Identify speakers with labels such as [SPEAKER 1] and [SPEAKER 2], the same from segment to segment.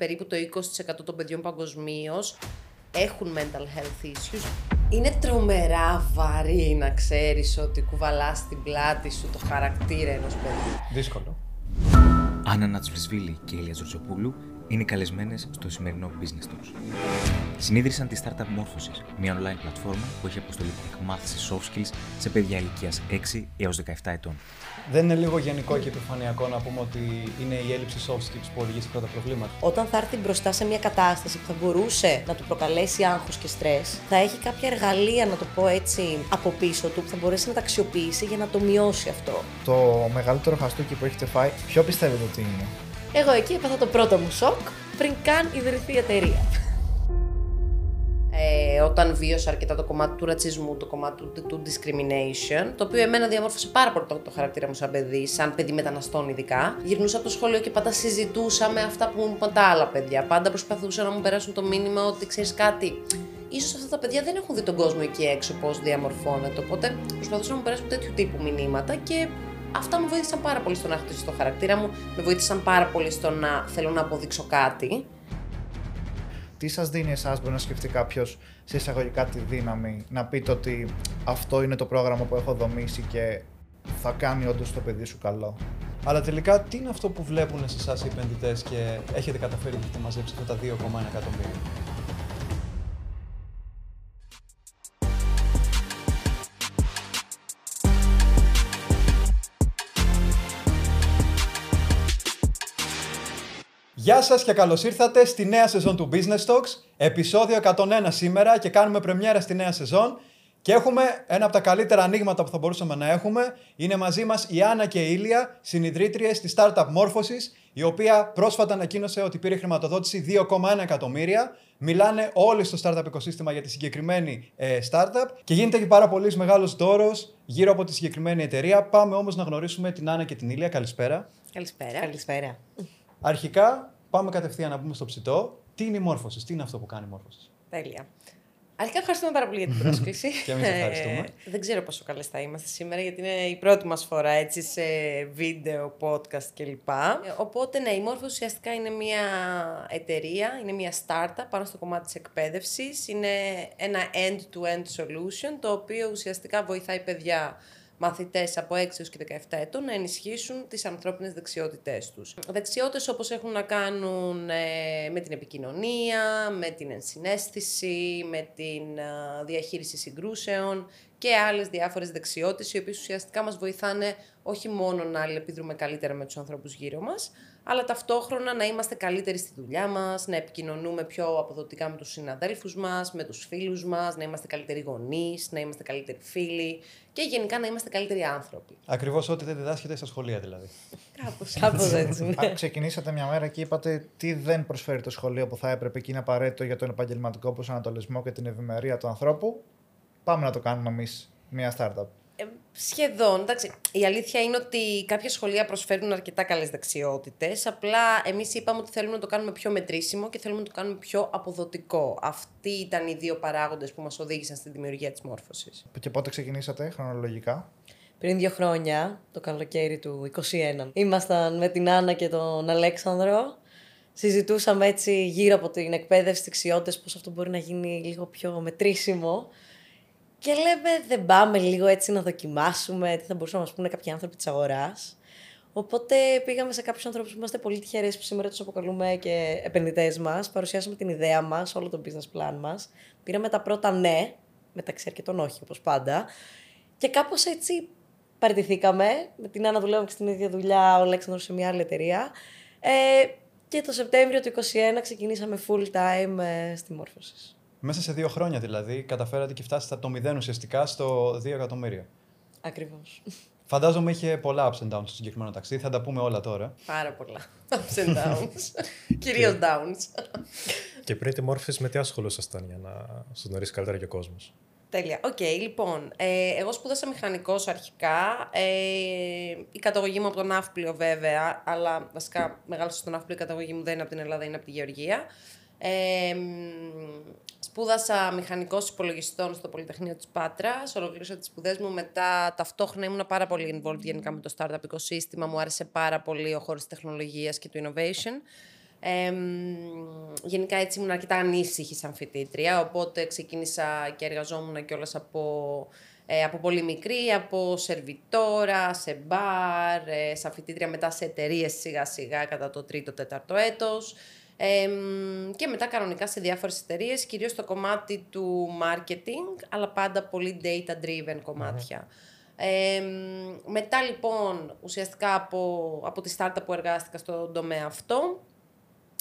[SPEAKER 1] περίπου το 20% των παιδιών παγκοσμίως έχουν mental health issues. Είναι τρομερά βαρύ να ξέρεις ότι κουβαλάς στην πλάτη σου το χαρακτήρα ενός παιδιού.
[SPEAKER 2] Δύσκολο.
[SPEAKER 3] Άννα Νατσβρισβίλη και Ηλία Τζορτζοπούλου είναι καλεσμένες στο σημερινό Business Talks. Συνίδρυσαν τη Startup Morphosis, μια online πλατφόρμα που έχει αποστολή εκμάθηση soft skills σε παιδιά ηλικίας 6 έως 17 ετών.
[SPEAKER 2] Δεν είναι λίγο γενικό και επιφανειακό να πούμε ότι είναι η έλλειψη soft skills που οδηγεί σε πρώτα προβλήματα;
[SPEAKER 1] Όταν θα έρθει μπροστά σε μια κατάσταση που θα μπορούσε να του προκαλέσει άγχος και στρες, θα έχει κάποια εργαλεία, να το πω έτσι, από πίσω του που θα μπορέσει να τα αξιοποιήσει για να το μειώσει αυτό.
[SPEAKER 4] Το μεγαλύτερο χαστούκι που έχετε φάει, ποιο πιστεύετε ότι είναι;
[SPEAKER 1] Εγώ εκεί έπαθα το πρώτο μου σοκ πριν καν ιδρυθεί η εταιρεία. Ε, όταν βίωσα αρκετά το κομμάτι του ρατσισμού, το κομμάτι του, του discrimination, το οποίο εμένα διαμόρφωσε πάρα πολύ το, το χαρακτήρα μου σαν παιδί, σαν παιδί μεταναστών ειδικά. Γυρνούσα από το σχολείο και πάντα συζητούσα με αυτά που μου είπαν τα άλλα παιδιά. Πάντα προσπαθούσαν να μου περάσουν το μήνυμα ότι ξέρεις κάτι. Ίσως αυτά τα παιδιά δεν έχουν δει τον κόσμο εκεί έξω πώς διαμορφώνεται. Οπότε προσπαθούσαν να μου περάσουν τέτοιου τύπου μηνύματα και αυτά μου βοήθησαν πάρα πολύ στο να χτίσω το χαρακτήρα μου, με βοήθησαν πάρα πολύ στο να θέλω να αποδείξω κάτι.
[SPEAKER 4] Τι σας δίνει εσάς, μπορεί να σκεφτεί κάποιος σε εισαγωγικά τη δύναμη να πείτε ότι αυτό είναι το πρόγραμμα που έχω δομήσει και θα κάνει όντως το παιδί σου καλό;
[SPEAKER 2] Αλλά τελικά τι είναι αυτό που βλέπουν σε εσάς οι επενδυτές και έχετε καταφέρει και έχετε μαζέψει αυτά τα 2,1 εκατομμύρια; Γεια σας και καλώς ήρθατε στη νέα σεζόν του Business Talks, επεισόδιο 101 σήμερα και κάνουμε πρεμιέρα στη νέα σεζόν και έχουμε ένα από τα καλύτερα ανοίγματα που θα μπορούσαμε να έχουμε. Είναι μαζί μας η Άννα και η Ήλια, συνειδρήτριες της Startup Morphosis, η οποία πρόσφατα ανακοίνωσε ότι πήρε χρηματοδότηση 2,1 εκατομμύρια. Μιλάνε όλοι στο startup οικοσύστημα για τη συγκεκριμένη ε, startup και γίνεται και πάρα πολύς μεγάλος δώρος γύρω από τη συγκεκριμένη εταιρεία. Πάμε όμως να γνωρίσουμε την Άννα και την Ήλια. Καλησπέρα.
[SPEAKER 1] Καλησπέρα. Καλησπέρα.
[SPEAKER 2] Αρχικά, πάμε κατευθείαν να μπούμε στο ψητό. Τι είναι η μόρφωσης, τι είναι αυτό που κάνει η μόρφωσης;
[SPEAKER 1] Τέλεια. Αρχικά ευχαριστούμε πάρα πολύ για την πρόσκληση.
[SPEAKER 2] Και εμείς ευχαριστούμε.
[SPEAKER 1] Ε, δεν ξέρω πόσο καλές θα είμαστε σήμερα, γιατί είναι η πρώτη μας φορά έτσι, σε βίντεο, podcast κλπ. Ε, Οπότε, ναι, η Μόρφωση ουσιαστικά είναι μια εταιρεία, είναι μια startup πάνω στο κομμάτι της εκπαίδευσης. Είναι ένα end-to-end solution, το οποίο ουσιαστικά βοηθάει παιδιά μαθητές από 6 έως και 17 ετών να ενισχύσουν τις ανθρώπινες δεξιότητές τους. Δεξιότητες όπως έχουν να κάνουν ε, με την επικοινωνία, με την ενσυναίσθηση, με την ε, διαχείριση συγκρούσεων και άλλες διάφορες δεξιότητες οι οποίες ουσιαστικά μας βοηθάνε όχι μόνο να αλληλεπιδρούμε καλύτερα με τους ανθρώπους γύρω μας, αλλά ταυτόχρονα να είμαστε καλύτεροι στη δουλειά μας, να επικοινωνούμε πιο αποδοτικά με τους συναδέλφους μας, με τους φίλους μας, να είμαστε καλύτεροι γονείς, να είμαστε καλύτεροι φίλοι και γενικά να είμαστε καλύτεροι άνθρωποι.
[SPEAKER 2] Ακριβώς ό,τι δεν διδάσκεται στα σχολεία δηλαδή.
[SPEAKER 1] Κάπως, κάπως έτσι. ναι.
[SPEAKER 4] Α, ξεκινήσατε μια μέρα και είπατε τι δεν προσφέρει το σχολείο που θα έπρεπε και είναι απαραίτητο για τον επαγγελματικό προσανατολισμό και την ευημερία του ανθρώπου. Πάμε να το κάνουμε εμείς μια startup.
[SPEAKER 1] Ε, σχεδόν. Εντάξει, η αλήθεια είναι ότι κάποια σχολεία προσφέρουν αρκετά καλές δεξιότητες. Απλά εμείς είπαμε ότι θέλουμε να το κάνουμε πιο μετρήσιμο και θέλουμε να το κάνουμε πιο αποδοτικό. Αυτοί ήταν οι δύο παράγοντες που μας οδήγησαν στη δημιουργία της μόρφωσης.
[SPEAKER 4] Και πότε ξεκινήσατε χρονολογικά;
[SPEAKER 1] Πριν δύο χρόνια, το καλοκαίρι του 21, ήμασταν με την Άννα και τον Αλέξανδρο. Συζητούσαμε έτσι γύρω από την εκπαίδευση, δεξιότητες, πώς αυτό μπορεί να γίνει λίγο πιο μετρήσιμο. Και λέμε, δεν πάμε λίγο έτσι να δοκιμάσουμε τι θα μπορούσαν να μας πούνε κάποιοι άνθρωποι της αγοράς. Οπότε πήγαμε σε κάποιους ανθρώπους που είμαστε πολύ τυχεροί που σήμερα τους αποκαλούμε και επενδυτές μας. Παρουσιάσαμε την ιδέα μας, όλο το business plan μας. Πήραμε τα πρώτα ναι, μεταξύ αρκετών όχι όπως πάντα. Και κάπως έτσι παραιτηθήκαμε. Με την Άννα δουλεύαμε και στην ίδια δουλειά, ο Αλέξανδρος σε μια άλλη εταιρεία. Ε, και το Σεπτέμβριο του 2021 ξεκινήσαμε full time ε, στη μόρφωσης.
[SPEAKER 2] Μέσα σε δύο χρόνια δηλαδή καταφέρατε και φτάσατε από το μηδέν ουσιαστικά στο 2 εκατομμύρια.
[SPEAKER 1] Ακριβώς.
[SPEAKER 2] Φαντάζομαι είχε πολλά ups and downs στο συγκεκριμένο ταξίδι, θα τα πούμε όλα τώρα.
[SPEAKER 1] Πάρα πολλά. Ups and downs. Κυρίως downs.
[SPEAKER 5] Και πριν τη Morphoses, με τι ασχολούσασταν για να σας γνωρίσει καλύτερα και ο κόσμος;
[SPEAKER 1] Τέλεια. Οκ, λοιπόν. Ε, εγώ σπούδασα μηχανικός αρχικά. Ε, η καταγωγή μου από τον Ναύπλιο, βέβαια, αλλά βασικά μεγάλωσα στον Ναύπλιο. Η καταγωγή μου δεν είναι από την Ελλάδα, είναι από τη Γεωργία. Ε, σπούδασα μηχανικός υπολογιστών στο Πολυτεχνείο της Πάτρας. Ολοκλήρωσα τις σπουδές μου. Μετά, ταυτόχρονα ήμουν πάρα πολύ involved γενικά με το startup οικοσύστημα. Μου άρεσε πάρα πολύ ο χώρος της τεχνολογίας και του innovation. Ε, γενικά έτσι ήμουν αρκετά ανήσυχη σαν φοιτήτρια, οπότε ξεκίνησα και εργαζόμουν κιόλα από, ε, από πολύ μικρή, από σερβιτόρα, σε μπαρ, ε, σαν φοιτήτρια μετά σε εταιρείες σιγά σιγά κατά το τρίτο, τέταρτο έτος. Ε, και μετά κανονικά σε διάφορες εταιρείες, κυρίως στο κομμάτι του marketing, αλλά πάντα πολύ data-driven κομματια Ε, μετά λοιπόν, ουσιαστικά από, από τη startup που εργάστηκα στον τομέα αυτό,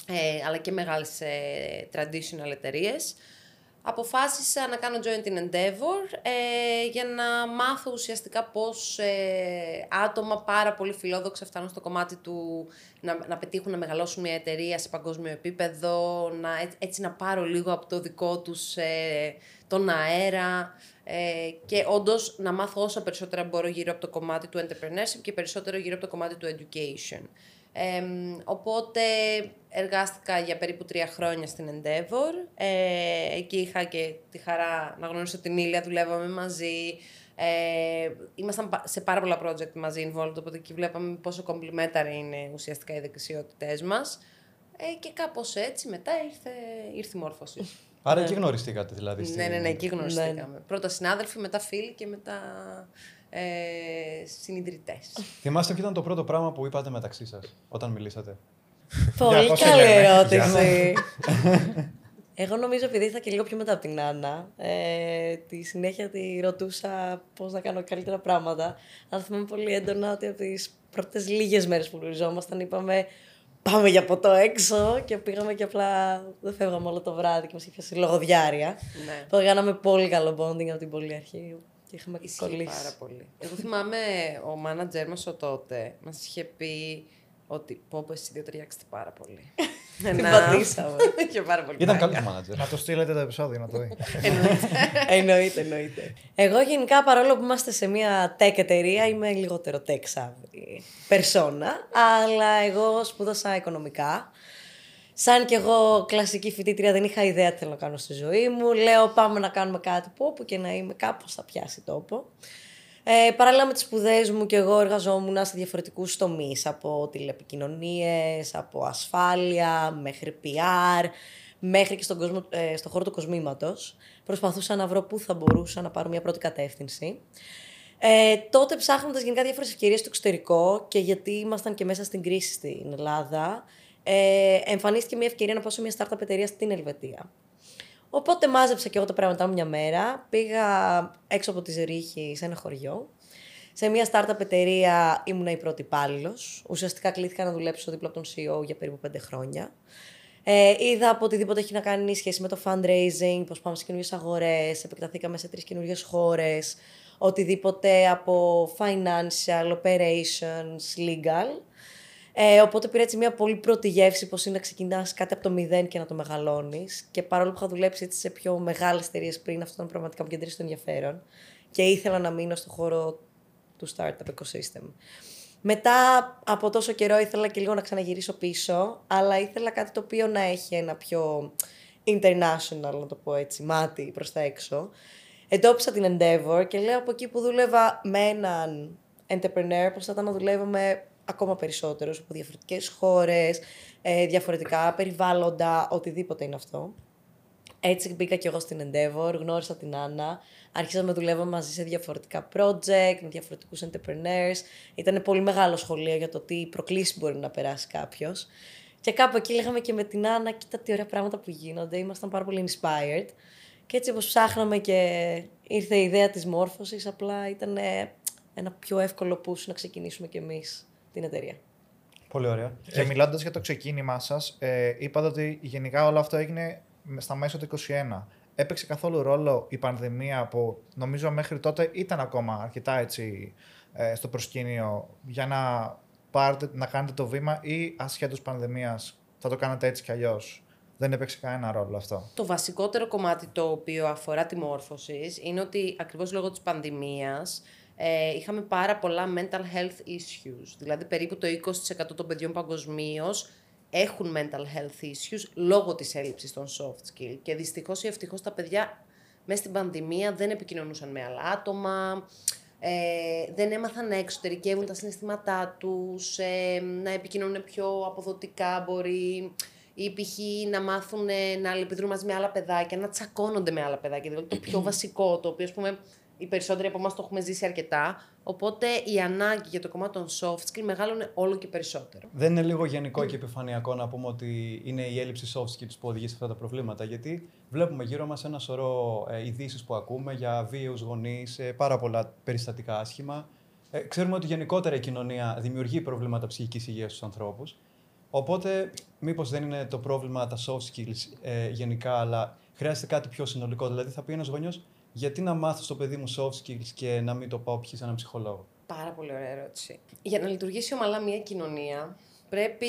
[SPEAKER 1] ε, αλλά και μεγάλες ε, traditional εταιρείες. Αποφάσισα να κάνω joint in endeavor ε, για να μάθω ουσιαστικά πώς ε, άτομα πάρα πολύ φιλόδοξα φτάνουν στο κομμάτι του να, να πετύχουν να μεγαλώσουν μια εταιρεία σε παγκόσμιο επίπεδο, να, έτσι να πάρω λίγο από το δικό τους τον αέρα και όντως να μάθω όσο περισσότερα μπορώ γύρω από το κομμάτι του entrepreneurship και περισσότερο γύρω από το κομμάτι του education οπότε εργάστηκα για περίπου τρία χρόνια στην Endeavor. Ε, εκεί είχα και τη χαρά να γνωρίσω την Ήλια, δουλεύαμε μαζί. Ε, ήμασταν σε πάρα πολλά project μαζί involved, οπότε εκεί βλέπαμε πόσο complementary είναι ουσιαστικά οι δεξιότητές μας. Ε, και κάπως έτσι μετά ήρθε, ήρθε η μόρφωση.
[SPEAKER 2] Άρα εκεί γνωριστήκατε δηλαδή.
[SPEAKER 1] Ναι, ναι, ναι, εκεί γνωριστήκαμε. Πρώτα συνάδελφοι, μετά φίλοι και μετά ε, συνειδητές.
[SPEAKER 2] Θυμάστε ποιο ήταν το πρώτο πράγμα που είπατε μεταξύ σας όταν μιλήσατε;
[SPEAKER 6] Πολύ καλή ερώτηση. Εγώ νομίζω επειδή ήρθα και λίγο πιο μετά από την Άννα, ε, τη συνέχεια τη ρωτούσα πώς να κάνω καλύτερα πράγματα. Αλλά θυμάμαι πολύ έντονα ότι από τις πρώτες λίγες μέρες που γνωριζόμασταν είπαμε πάμε για ποτό έξω και πήγαμε και απλά δεν φεύγαμε όλο το βράδυ και μας είχε πιάσει λογοδιάρια. Ναι. κάναμε πολύ καλό bonding από την πολύ αρχή. Και είχαμε
[SPEAKER 1] Ισχύει κολλήσει. πάρα πολύ. Εγώ θυμάμαι ο μάνατζερ μας ο τότε μας είχε πει ότι πω πω εσύ δύο ταιριάξετε πάρα πολύ.
[SPEAKER 6] Την πατήσαμε.
[SPEAKER 1] και πάρα πολύ.
[SPEAKER 2] Ήταν καλός μάνατζερ.
[SPEAKER 4] Να το στείλετε το επεισόδιο, να το δει.
[SPEAKER 6] εννοείται, εννοείται. Εγώ γενικά παρόλο που είμαστε σε μια tech εταιρεία είμαι λιγότερο tech savvy persona, αλλά εγώ σπούδασα οικονομικά. Σαν κι εγώ κλασική φοιτήτρια δεν είχα ιδέα τι θέλω να κάνω στη ζωή μου. Λέω πάμε να κάνουμε κάτι που όπου και να είμαι κάπως θα πιάσει τόπο. Ε, παράλληλα με τις σπουδές μου και εγώ εργαζόμουν σε διαφορετικούς τομείς από τηλεπικοινωνίες, από ασφάλεια, μέχρι PR, μέχρι και στον, κόσμο, ε, στον χώρο του κοσμήματος. Προσπαθούσα να βρω πού θα μπορούσα να πάρω μια πρώτη κατεύθυνση. Ε, τότε ψάχνοντας γενικά διάφορες ευκαιρίες στο εξωτερικό και γιατί ήμασταν και μέσα στην κρίση στην Ελλάδα, ε, εμφανίστηκε μια ευκαιρία να πάω σε μια startup εταιρεία στην Ελβετία. Οπότε μάζεψα και εγώ τα πράγματα μου μια μέρα. Πήγα έξω από τη Ζερίχη σε ένα χωριό. Σε μια startup εταιρεία ήμουν η πρώτη υπάλληλος. Ουσιαστικά κλήθηκα να δουλέψω δίπλα από τον CEO για περίπου πέντε χρόνια. Ε, είδα από οτιδήποτε έχει να κάνει σχέση με το fundraising, πώς πάμε σε καινούριε αγορές, επεκταθήκαμε σε τρεις καινούριε χώρες, οτιδήποτε από financial, operations, legal. Ε, οπότε πήρα έτσι μια πολύ πρώτη γεύση πώ είναι να ξεκινάς κάτι από το μηδέν και να το μεγαλώνεις. Και παρόλο που είχα δουλέψει έτσι σε πιο μεγάλες εταιρείες πριν, αυτό ήταν πραγματικά μου κεντρήσει το ενδιαφέρον. Και ήθελα να μείνω στο χώρο του startup ecosystem. Μετά από τόσο καιρό ήθελα και λίγο να ξαναγυρίσω πίσω, αλλά ήθελα κάτι το οποίο να έχει ένα πιο international, να το πω έτσι, μάτι προς τα έξω. Εντόπισα την Endeavor και λέω από εκεί που δούλευα με έναν entrepreneur, πώς θα ήταν να δουλεύω με ακόμα περισσότερος από διαφορετικές χώρες, ε, διαφορετικά περιβάλλοντα, οτιδήποτε είναι αυτό. Έτσι μπήκα και εγώ στην Endeavor, γνώρισα την Άννα, άρχισα να δουλεύω μαζί σε διαφορετικά project, με διαφορετικούς entrepreneurs. Ήταν πολύ μεγάλο σχολείο για το τι προκλήσεις μπορεί να περάσει κάποιος. Και κάπου εκεί λέγαμε και με την Άννα, κοίτα τι ωραία πράγματα που γίνονται, ήμασταν πάρα πολύ inspired. Και έτσι όπως ψάχναμε και ήρθε η ιδέα της μόρφωσης, απλά ήταν ένα πιο εύκολο push να ξεκινήσουμε κι εμείς την εταιρεία.
[SPEAKER 2] Πολύ ωραία.
[SPEAKER 4] Και μιλώντας για το ξεκίνημά σας, ε, είπατε ότι γενικά όλο αυτό έγινε στα μέσα του 2021. Έπαιξε καθόλου ρόλο η πανδημία που νομίζω μέχρι τότε ήταν ακόμα αρκετά έτσι ε, στο προσκήνιο για να, πάρετε, να κάνετε το βήμα ή ασχέτως πανδημίας θα το κάνετε έτσι κι αλλιώς; Δεν έπαιξε κανένα ρόλο αυτό.
[SPEAKER 1] Το βασικότερο κομμάτι το οποίο αφορά τη μόρφωσης είναι ότι ακριβώς λόγω της πανδημίας ε, είχαμε πάρα πολλά mental health issues. Δηλαδή περίπου το 20% των παιδιών παγκοσμίως έχουν mental health issues λόγω της έλλειψης των soft skill. Και δυστυχώς ή ευτυχώς τα παιδιά μέσα στην πανδημία δεν επικοινωνούσαν με άλλα άτομα, ε, δεν έμαθαν να εξωτερικεύουν τα συναισθήματά τους, ε, να επικοινωνούν πιο αποδοτικά μπορεί ή π.χ. να μάθουν να αλληλεπιδρούν μαζί με άλλα παιδάκια, να τσακώνονται με άλλα παιδάκια. Δηλαδή το πιο βασικό, το οποίο ας πούμε οι περισσότεροι από εμάς το έχουμε ζήσει αρκετά. Οπότε η ανάγκη για το κομμάτι των soft skill μεγάλωνε όλο και περισσότερο.
[SPEAKER 2] Δεν είναι λίγο γενικό και επιφανειακό να πούμε ότι είναι η έλλειψη soft skills που οδηγεί σε αυτά τα προβλήματα. Γιατί βλέπουμε γύρω μας ένα σωρό ε, ειδήσεις που ακούμε για βίαιου γονείς, ε, πάρα πολλά περιστατικά άσχημα. Ε, ξέρουμε ότι γενικότερα η κοινωνία δημιουργεί προβλήματα ψυχικής υγείας στους ανθρώπους. Οπότε, μήπως δεν είναι το πρόβλημα τα soft skills ε, γενικά, αλλά χρειάζεται κάτι πιο συνολικό. Δηλαδή, θα πει ένας γονιός, γιατί να μάθω στο παιδί μου soft skills και να μην το πάω π.χ. σε έναν ψυχολόγο;
[SPEAKER 1] Πάρα πολύ ωραία ερώτηση. Για να λειτουργήσει ομαλά μια κοινωνία, πρέπει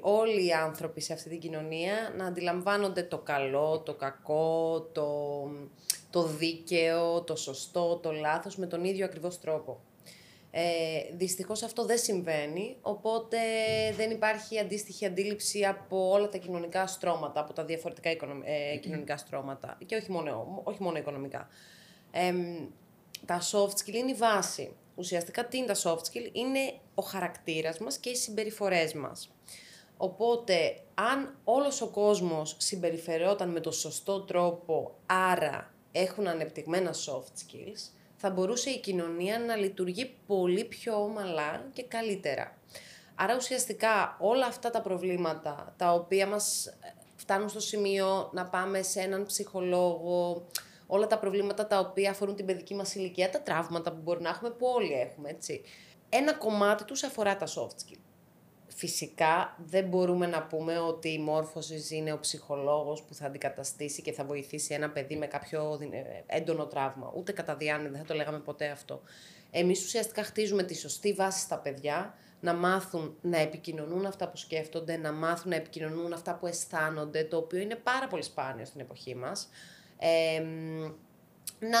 [SPEAKER 1] όλοι οι άνθρωποι σε αυτή την κοινωνία να αντιλαμβάνονται το καλό, το κακό, το, το δίκαιο, το σωστό, το λάθος με τον ίδιο ακριβώς τρόπο. Ε, δυστυχώς αυτό δεν συμβαίνει, οπότε δεν υπάρχει αντίστοιχη αντίληψη από όλα τα κοινωνικά στρώματα, από τα διαφορετικά ε, κοινωνικά στρώματα και όχι μόνο, όχι μόνο οικονομικά. Ε, τα soft skill είναι η βάση. Ουσιαστικά τι είναι τα soft skill, είναι ο χαρακτήρας μας και οι συμπεριφορές μας. Οπότε, αν όλος ο κόσμος συμπεριφερόταν με το σωστό τρόπο, άρα έχουν ανεπτυγμένα soft skills, θα μπορούσε η κοινωνία να λειτουργεί πολύ πιο ομαλά και καλύτερα. Άρα ουσιαστικά όλα αυτά τα προβλήματα τα οποία μας φτάνουν στο σημείο να πάμε σε έναν ψυχολόγο, όλα τα προβλήματα τα οποία αφορούν την παιδική μας ηλικία, τα τραύματα που μπορεί να έχουμε, που όλοι έχουμε, έτσι. Ένα κομμάτι τους αφορά τα soft skills. Φυσικά δεν μπορούμε να πούμε ότι η μόρφωσης είναι ο ψυχολόγος που θα αντικαταστήσει και θα βοηθήσει ένα παιδί με κάποιο ε, έντονο τραύμα. Ούτε κατά διάνοια, δεν θα το λέγαμε ποτέ αυτό. Εμείς ουσιαστικά χτίζουμε τη σωστή βάση στα παιδιά, να μάθουν να επικοινωνούν αυτά που σκέφτονται, να μάθουν να επικοινωνούν αυτά που αισθάνονται, το οποίο είναι πάρα πολύ σπάνιο στην εποχή μας. να,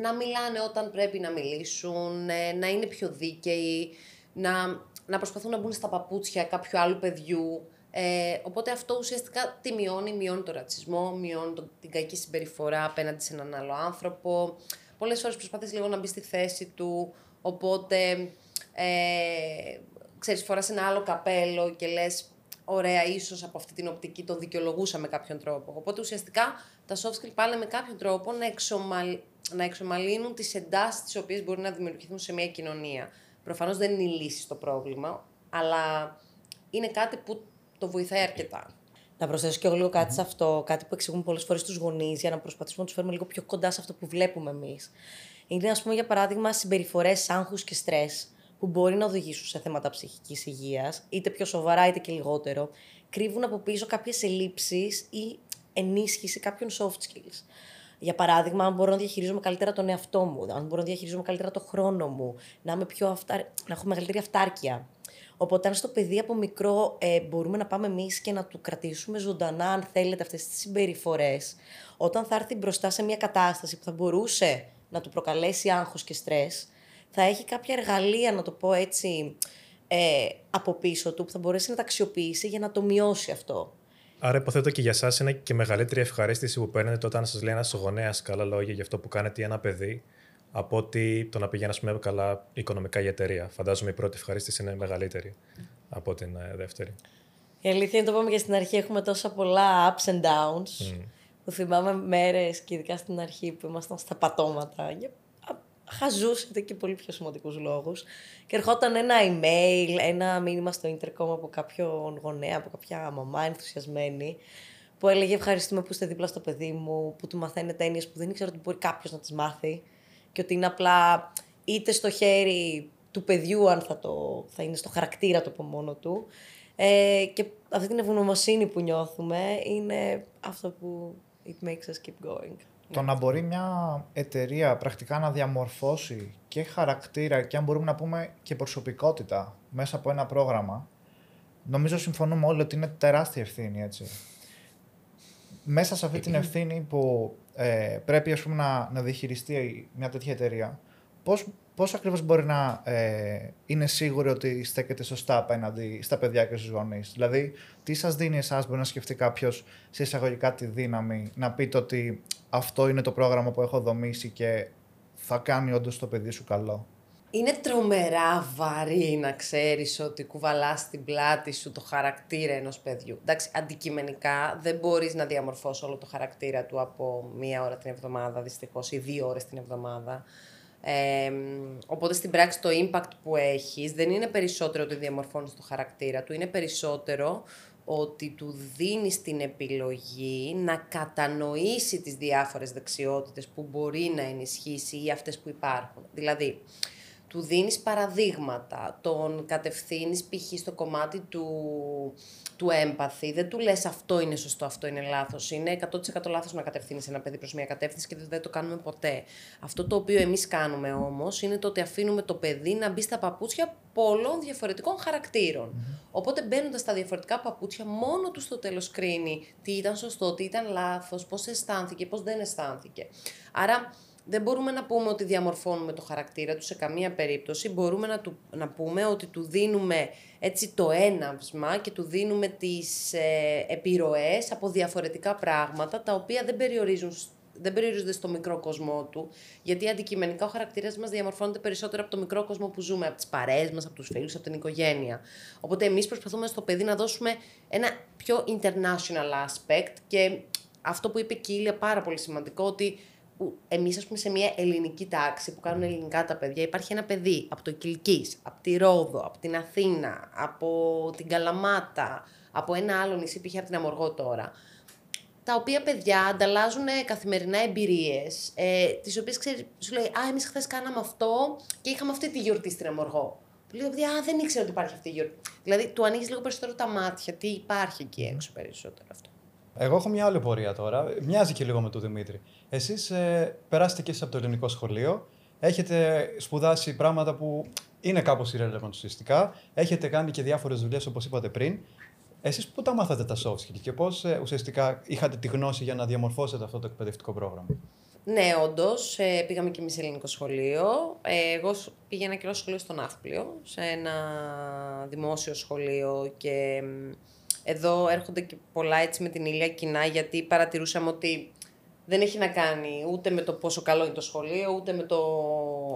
[SPEAKER 1] να μιλάνε όταν πρέπει να μιλήσουν, ε, να είναι πιο δίκαιοι, να να προσπαθούν να μπουν στα παπούτσια κάποιου άλλου παιδιού. Ε, οπότε αυτό ουσιαστικά τι μειώνει, μειώνει το ρατσισμό, μειώνει το, την κακή συμπεριφορά απέναντι σε έναν άλλο άνθρωπο. Πολλές φορές προσπαθείς λίγο να μπεις στη θέση του, οπότε ε, ξέρεις, φοράς ένα άλλο καπέλο και λες ωραία, ίσως από αυτή την οπτική τον δικαιολογούσα με κάποιον τρόπο. Οπότε ουσιαστικά τα soft skills πάνε με κάποιον τρόπο να, εξομαλ... να εξομαλύνουν τις εντάσεις τις οποίες μπορεί να δημιουργηθούν σε μια κοινωνία. Προφανώς δεν είναι η λύση στο πρόβλημα, αλλά είναι κάτι που το βοηθάει αρκετά.
[SPEAKER 6] Να προσθέσω και εγώ λίγο κάτι σε αυτό, κάτι που εξηγούμε πολλές φορές στου γονείς για να προσπαθήσουμε να τους φέρουμε λίγο πιο κοντά σε αυτό που βλέπουμε εμείς. Είναι, ας πούμε, για παράδειγμα, συμπεριφορές άγχους και στρες που μπορεί να οδηγήσουν σε θέματα ψυχικής υγείας, είτε πιο σοβαρά είτε και λιγότερο, κρύβουν από πίσω κάποιες ελλείψεις ή ενίσχυση κάποιων soft skills. Για παράδειγμα, αν μπορώ να διαχειρίζομαι καλύτερα τον εαυτό μου, αν μπορώ να διαχειρίζομαι καλύτερα το χρόνο μου, να, είμαι πιο αυτάρ... να έχω μεγαλύτερη αυτάρκεια. Οπότε, αν στο παιδί από μικρό ε, μπορούμε να πάμε εμείς και να του κρατήσουμε ζωντανά, αν θέλετε, αυτές τις συμπεριφορές, όταν θα έρθει μπροστά σε μια κατάσταση που θα μπορούσε να του προκαλέσει άγχος και στρες, θα έχει κάποια εργαλεία, να το πω έτσι, ε, από πίσω του που θα μπορέσει να τα αξιοποιήσει για να το μειώσει αυτό.
[SPEAKER 5] Άρα, υποθέτω και για εσάς είναι και μεγαλύτερη ευχαρίστηση που παίρνετε όταν σας λέει ένας γονέας καλά λόγια για αυτό που κάνετε ή ένα παιδί, από ότι το να πηγαίνει, πούμε, καλά οικονομικά η εταιρεία. Φαντάζομαι η πρώτη ευχαρίστηση είναι μεγαλύτερη από την ε, δεύτερη.
[SPEAKER 6] Η αλήθεια είναι το είπαμε και στην αρχή, έχουμε τόσα πολλά ups and downs. Mm. Που θυμάμαι μέρες και ειδικά στην αρχή που ήμασταν στα πατώματα χαζούσετε και πολύ πιο σημαντικούς λόγους. Και ερχόταν ένα email, ένα μήνυμα στο intercom από κάποιον γονέα, από κάποια μαμά ενθουσιασμένη, που έλεγε Ευχαριστούμε που είστε δίπλα στο παιδί μου, που του μαθαίνετε έννοιες που δεν ήξερα ότι μπορεί κάποιος να τις μάθει. Και ότι είναι απλά είτε στο χέρι του παιδιού, αν θα, το, θα είναι στο χαρακτήρα του από μόνο του. Ε, και αυτή την ευγνωμοσύνη που νιώθουμε είναι αυτό που it makes us keep going.
[SPEAKER 4] Το να μπορεί μια εταιρεία πρακτικά να διαμορφώσει και χαρακτήρα και αν μπορούμε να πούμε και προσωπικότητα μέσα από ένα πρόγραμμα, νομίζω συμφωνούμε όλοι ότι είναι τεράστια ευθύνη, έτσι. Μέσα σε αυτή την ευθύνη που ε, πρέπει ας πούμε, να, να διαχειριστεί μια τέτοια εταιρεία, πώς, πώς ακριβώς μπορεί να ε, είναι σίγουροι ότι στέκεται σωστά απέναντι στα παιδιά και στους γονείς; Δηλαδή, τι σας δίνει εσάς, μπορεί να σκεφτεί κάποιος σε εισαγωγικά τη δύναμη, να πείτε ότι αυτό είναι το πρόγραμμα που έχω δομήσει και θα κάνει όντως το παιδί σου καλό.
[SPEAKER 1] Είναι τρομερά βαρύ να ξέρεις ότι κουβαλάς στην πλάτη σου το χαρακτήρα ενός παιδιού. Εντάξει, αντικειμενικά δεν μπορείς να διαμορφώσεις όλο το χαρακτήρα του από μία ώρα την εβδομάδα, δυστυχώς, ή δύο ώρες την εβδομάδα. Ε, οπότε στην πράξη το impact που έχεις δεν είναι περισσότερο ότι διαμορφώνεις το χαρακτήρα του, είναι περισσότερο ότι του δίνεις την επιλογή να κατανοήσει τις διάφορες δεξιότητες που μπορεί να ενισχύσει ή αυτές που υπάρχουν. Δηλαδή, του δίνεις παραδείγματα, τον κατευθύνεις π.χ. στο κομμάτι του, του έμπαθη, δεν του λες αυτό είναι σωστό, αυτό είναι λάθος, είναι 100% λάθος να κατευθύνεις ένα παιδί προς μια κατεύθυνση και δεν το κάνουμε ποτέ. Αυτό το οποίο εμείς κάνουμε όμως είναι το ότι αφήνουμε το παιδί να μπει στα παπούτσια πολλών διαφορετικών Οπότε μπαίνοντας στα διαφορετικά παπούτσια, μόνο του στο τέλος κρίνει τι ήταν σωστό, τι ήταν λάθος, πώς αισθάνθηκε, πώς δεν αισθάνθηκε. Άρα δεν μπορούμε να πούμε ότι διαμορφώνουμε το χαρακτήρα του σε καμία περίπτωση. Μπορούμε να, του, να πούμε ότι του δίνουμε έτσι το έναυσμα και του δίνουμε τις ε, επιρροές από διαφορετικά πράγματα τα οποία δεν περιορίζουν δεν περιορίζονται στο μικρό κόσμο του, γιατί αντικειμενικά ο χαρακτήρας μας διαμορφώνεται περισσότερο από το μικρό κόσμο που ζούμε, από τις παρέες μας, από τους φίλους, από την οικογένεια. Οπότε εμείς προσπαθούμε στο παιδί να δώσουμε ένα πιο international aspect και αυτό που είπε και η Ήλια πάρα πολύ σημαντικό, ότι εμείς ας πούμε σε μια ελληνική τάξη που κάνουν ελληνικά τα παιδιά υπάρχει ένα παιδί από το Κιλκής, από τη Ρόδο, από την Αθήνα, από την Καλαμάτα, από ένα άλλο νησί που είχε από την Αμοργό τώρα τα οποία παιδιά ανταλλάζουν καθημερινά εμπειρίες, ε, τις οποίες σου λέει Α, εμείς χθες κάναμε αυτό και είχαμε αυτή τη γιορτή στην Αμοργό. Λέει Α, δεν ήξερα ότι υπάρχει αυτή η γιορτή. Δηλαδή, του ανοίγεις λίγο περισσότερο τα μάτια, τι υπάρχει εκεί έξω περισσότερο αυτό.
[SPEAKER 2] Εγώ έχω μια άλλη πορεία τώρα. Μοιάζει και λίγο με τον Δημήτρη. Εσείς ε, περάσετε και εσείς από το ελληνικό σχολείο. Έχετε σπουδάσει πράγματα που είναι κάπως irrelevant ουσιαστικά. Έχετε κάνει και διάφορες δουλειές όπως είπατε πριν. Εσείς πού τα μάθατε τα soft skills και πώς ε, ουσιαστικά είχατε τη γνώση για να διαμορφώσετε αυτό το εκπαιδευτικό πρόγραμμα;
[SPEAKER 1] Ναι, όντως. Ε, πήγαμε και εμείς σε ελληνικό σχολείο. Ε, εγώ πήγαινα και σχολείο στο Ναύπλιο, σε ένα δημόσιο σχολείο και εδώ έρχονται και πολλά έτσι με την ηλία κοινά γιατί παρατηρούσαμε ότι δεν έχει να κάνει ούτε με το πόσο καλό είναι το σχολείο, ούτε με το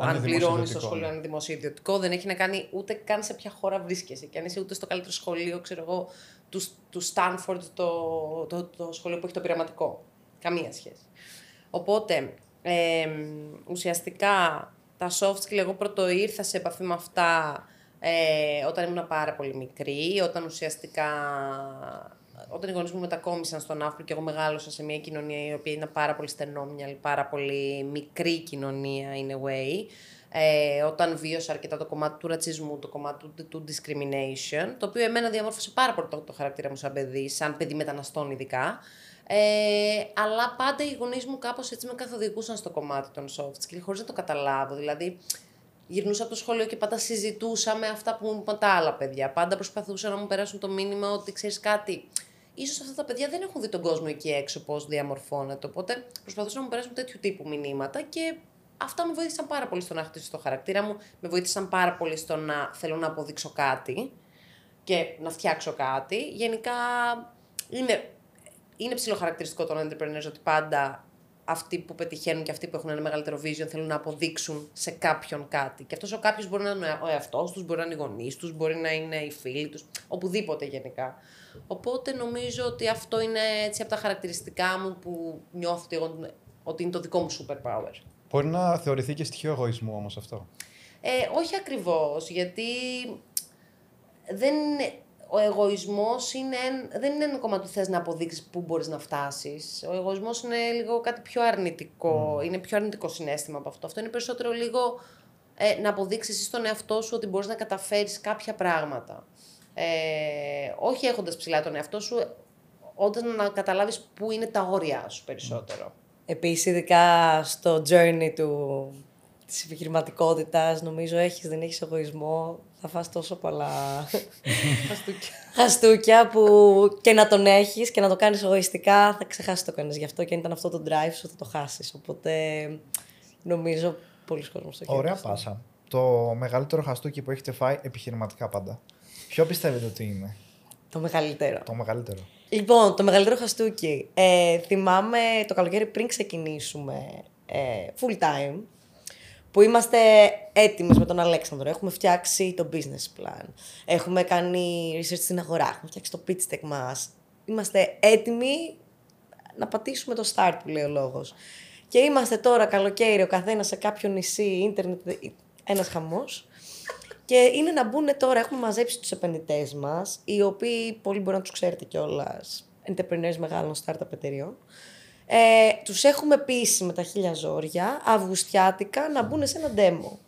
[SPEAKER 1] αν, αν πληρώνεις το σχολείο, αν είναι δημοσιοδιωτικό. Δεν έχει να κάνει ούτε καν σε ποια χώρα βρίσκεσαι. Και αν είσαι ούτε στο καλύτερο σχολείο, ξέρω εγώ, του, του Stanford, το, το, το, σχολείο που έχει το πειραματικό. Καμία σχέση. Οπότε, ε, ουσιαστικά τα soft skill, εγώ πρώτο ήρθα σε επαφή με αυτά ε, όταν ήμουν πάρα πολύ μικρή, όταν ουσιαστικά όταν οι γονείς μου μετακόμισαν στον Άφρικο και εγώ μεγάλωσα σε μια κοινωνία η οποία είναι πάρα πολύ στενόμυαλη, πάρα πολύ μικρή κοινωνία in a way, ε, όταν βίωσα αρκετά το κομμάτι του ρατσισμού, το κομμάτι του, του discrimination, το οποίο εμένα διαμόρφωσε πάρα πολύ το, το χαρακτήρα μου σαν παιδί, σαν παιδί μεταναστών ειδικά. Ε, αλλά πάντα οι γονείς μου κάπως έτσι με καθοδηγούσαν στο κομμάτι των soft skills, χωρίς να το καταλάβω. Δηλαδή, γυρνούσα από το σχολείο και πάντα συζητούσα με αυτά που μου είπαν τα άλλα παιδιά. Πάντα προσπαθούσα να μου περάσουν το μήνυμα ότι ξέρεις κάτι ίσως αυτά τα παιδιά δεν έχουν δει τον κόσμο εκεί έξω πώς διαμορφώνεται. Οπότε προσπαθούσα να μου περάσουν τέτοιου τύπου μηνύματα και αυτά με βοήθησαν πάρα πολύ στο να χτίσω το χαρακτήρα μου. Με βοήθησαν πάρα πολύ στο να θέλω να αποδείξω κάτι και να φτιάξω κάτι. Γενικά είναι, είναι ψηλοχαρακτηριστικό των entrepreneurs ότι πάντα αυτοί που πετυχαίνουν και αυτοί που έχουν ένα μεγαλύτερο vision θέλουν να αποδείξουν σε κάποιον κάτι. Και αυτός ο κάποιος μπορεί να είναι ο εαυτός τους, μπορεί να είναι οι γονείς τους, μπορεί να είναι οι φίλοι τους, οπουδήποτε γενικά. Οπότε νομίζω ότι αυτό είναι έτσι από τα χαρακτηριστικά μου που νιώθω ότι, ότι είναι το δικό μου superpower.
[SPEAKER 2] Μπορεί να θεωρηθεί και στοιχείο εγωισμού όμως αυτό.
[SPEAKER 1] Ε, όχι ακριβώς, γιατί δεν ο εγωισμός είναι, δεν είναι ένα κομμάτι που θες να αποδείξεις πού μπορείς να φτάσεις. Ο εγωισμός είναι λίγο κάτι πιο αρνητικό, είναι πιο αρνητικό συνέστημα από αυτό. Αυτό είναι περισσότερο λίγο ε, να αποδείξεις στον εαυτό σου ότι μπορείς να καταφέρεις κάποια πράγματα. Ε, όχι έχοντας ψηλά τον εαυτό σου, όταν να καταλάβεις πού είναι τα όρια σου περισσότερο.
[SPEAKER 6] Επίσης, ειδικά στο journey του, της επιχειρηματικότητας, νομίζω έχεις, δεν έχεις εγωισμό, θα φας τόσο πολλά χαστούκια. χαστούκια που και να τον έχεις και να το κάνεις εγωιστικά θα ξεχάσει το κάνεις γι' αυτό και αν ήταν αυτό το drive σου θα το χάσεις. Οπότε νομίζω πολλοί κόσμος το
[SPEAKER 4] Ωραία πάσα. Το μεγαλύτερο χαστούκι που έχετε φάει επιχειρηματικά πάντα. Ποιο πιστεύετε ότι είναι;
[SPEAKER 6] Το μεγαλύτερο.
[SPEAKER 4] Το μεγαλύτερο.
[SPEAKER 6] Λοιπόν, το μεγαλύτερο χαστούκι. Ε, θυμάμαι το καλοκαίρι πριν ξεκινήσουμε ε, full time που είμαστε έτοιμες με τον Αλέξανδρο. Έχουμε φτιάξει το business plan. Έχουμε κάνει research στην αγορά. Έχουμε φτιάξει το pitch deck μας. Είμαστε έτοιμοι να πατήσουμε το start που λέει ο λόγος. Και είμαστε τώρα καλοκαίρι ο καθένας σε κάποιο νησί, ίντερνετ, ένας χαμός. Και είναι να μπουν τώρα, έχουμε μαζέψει τους επενδυτές μας, οι οποίοι πολλοί μπορεί να τους ξέρετε κιόλας, entrepreneurs μεγάλων startup εταιριών. Ε, τους έχουμε πείσει με τα χίλια ζόρια, αυγουστιάτικα, να μπουν σε ένα demo.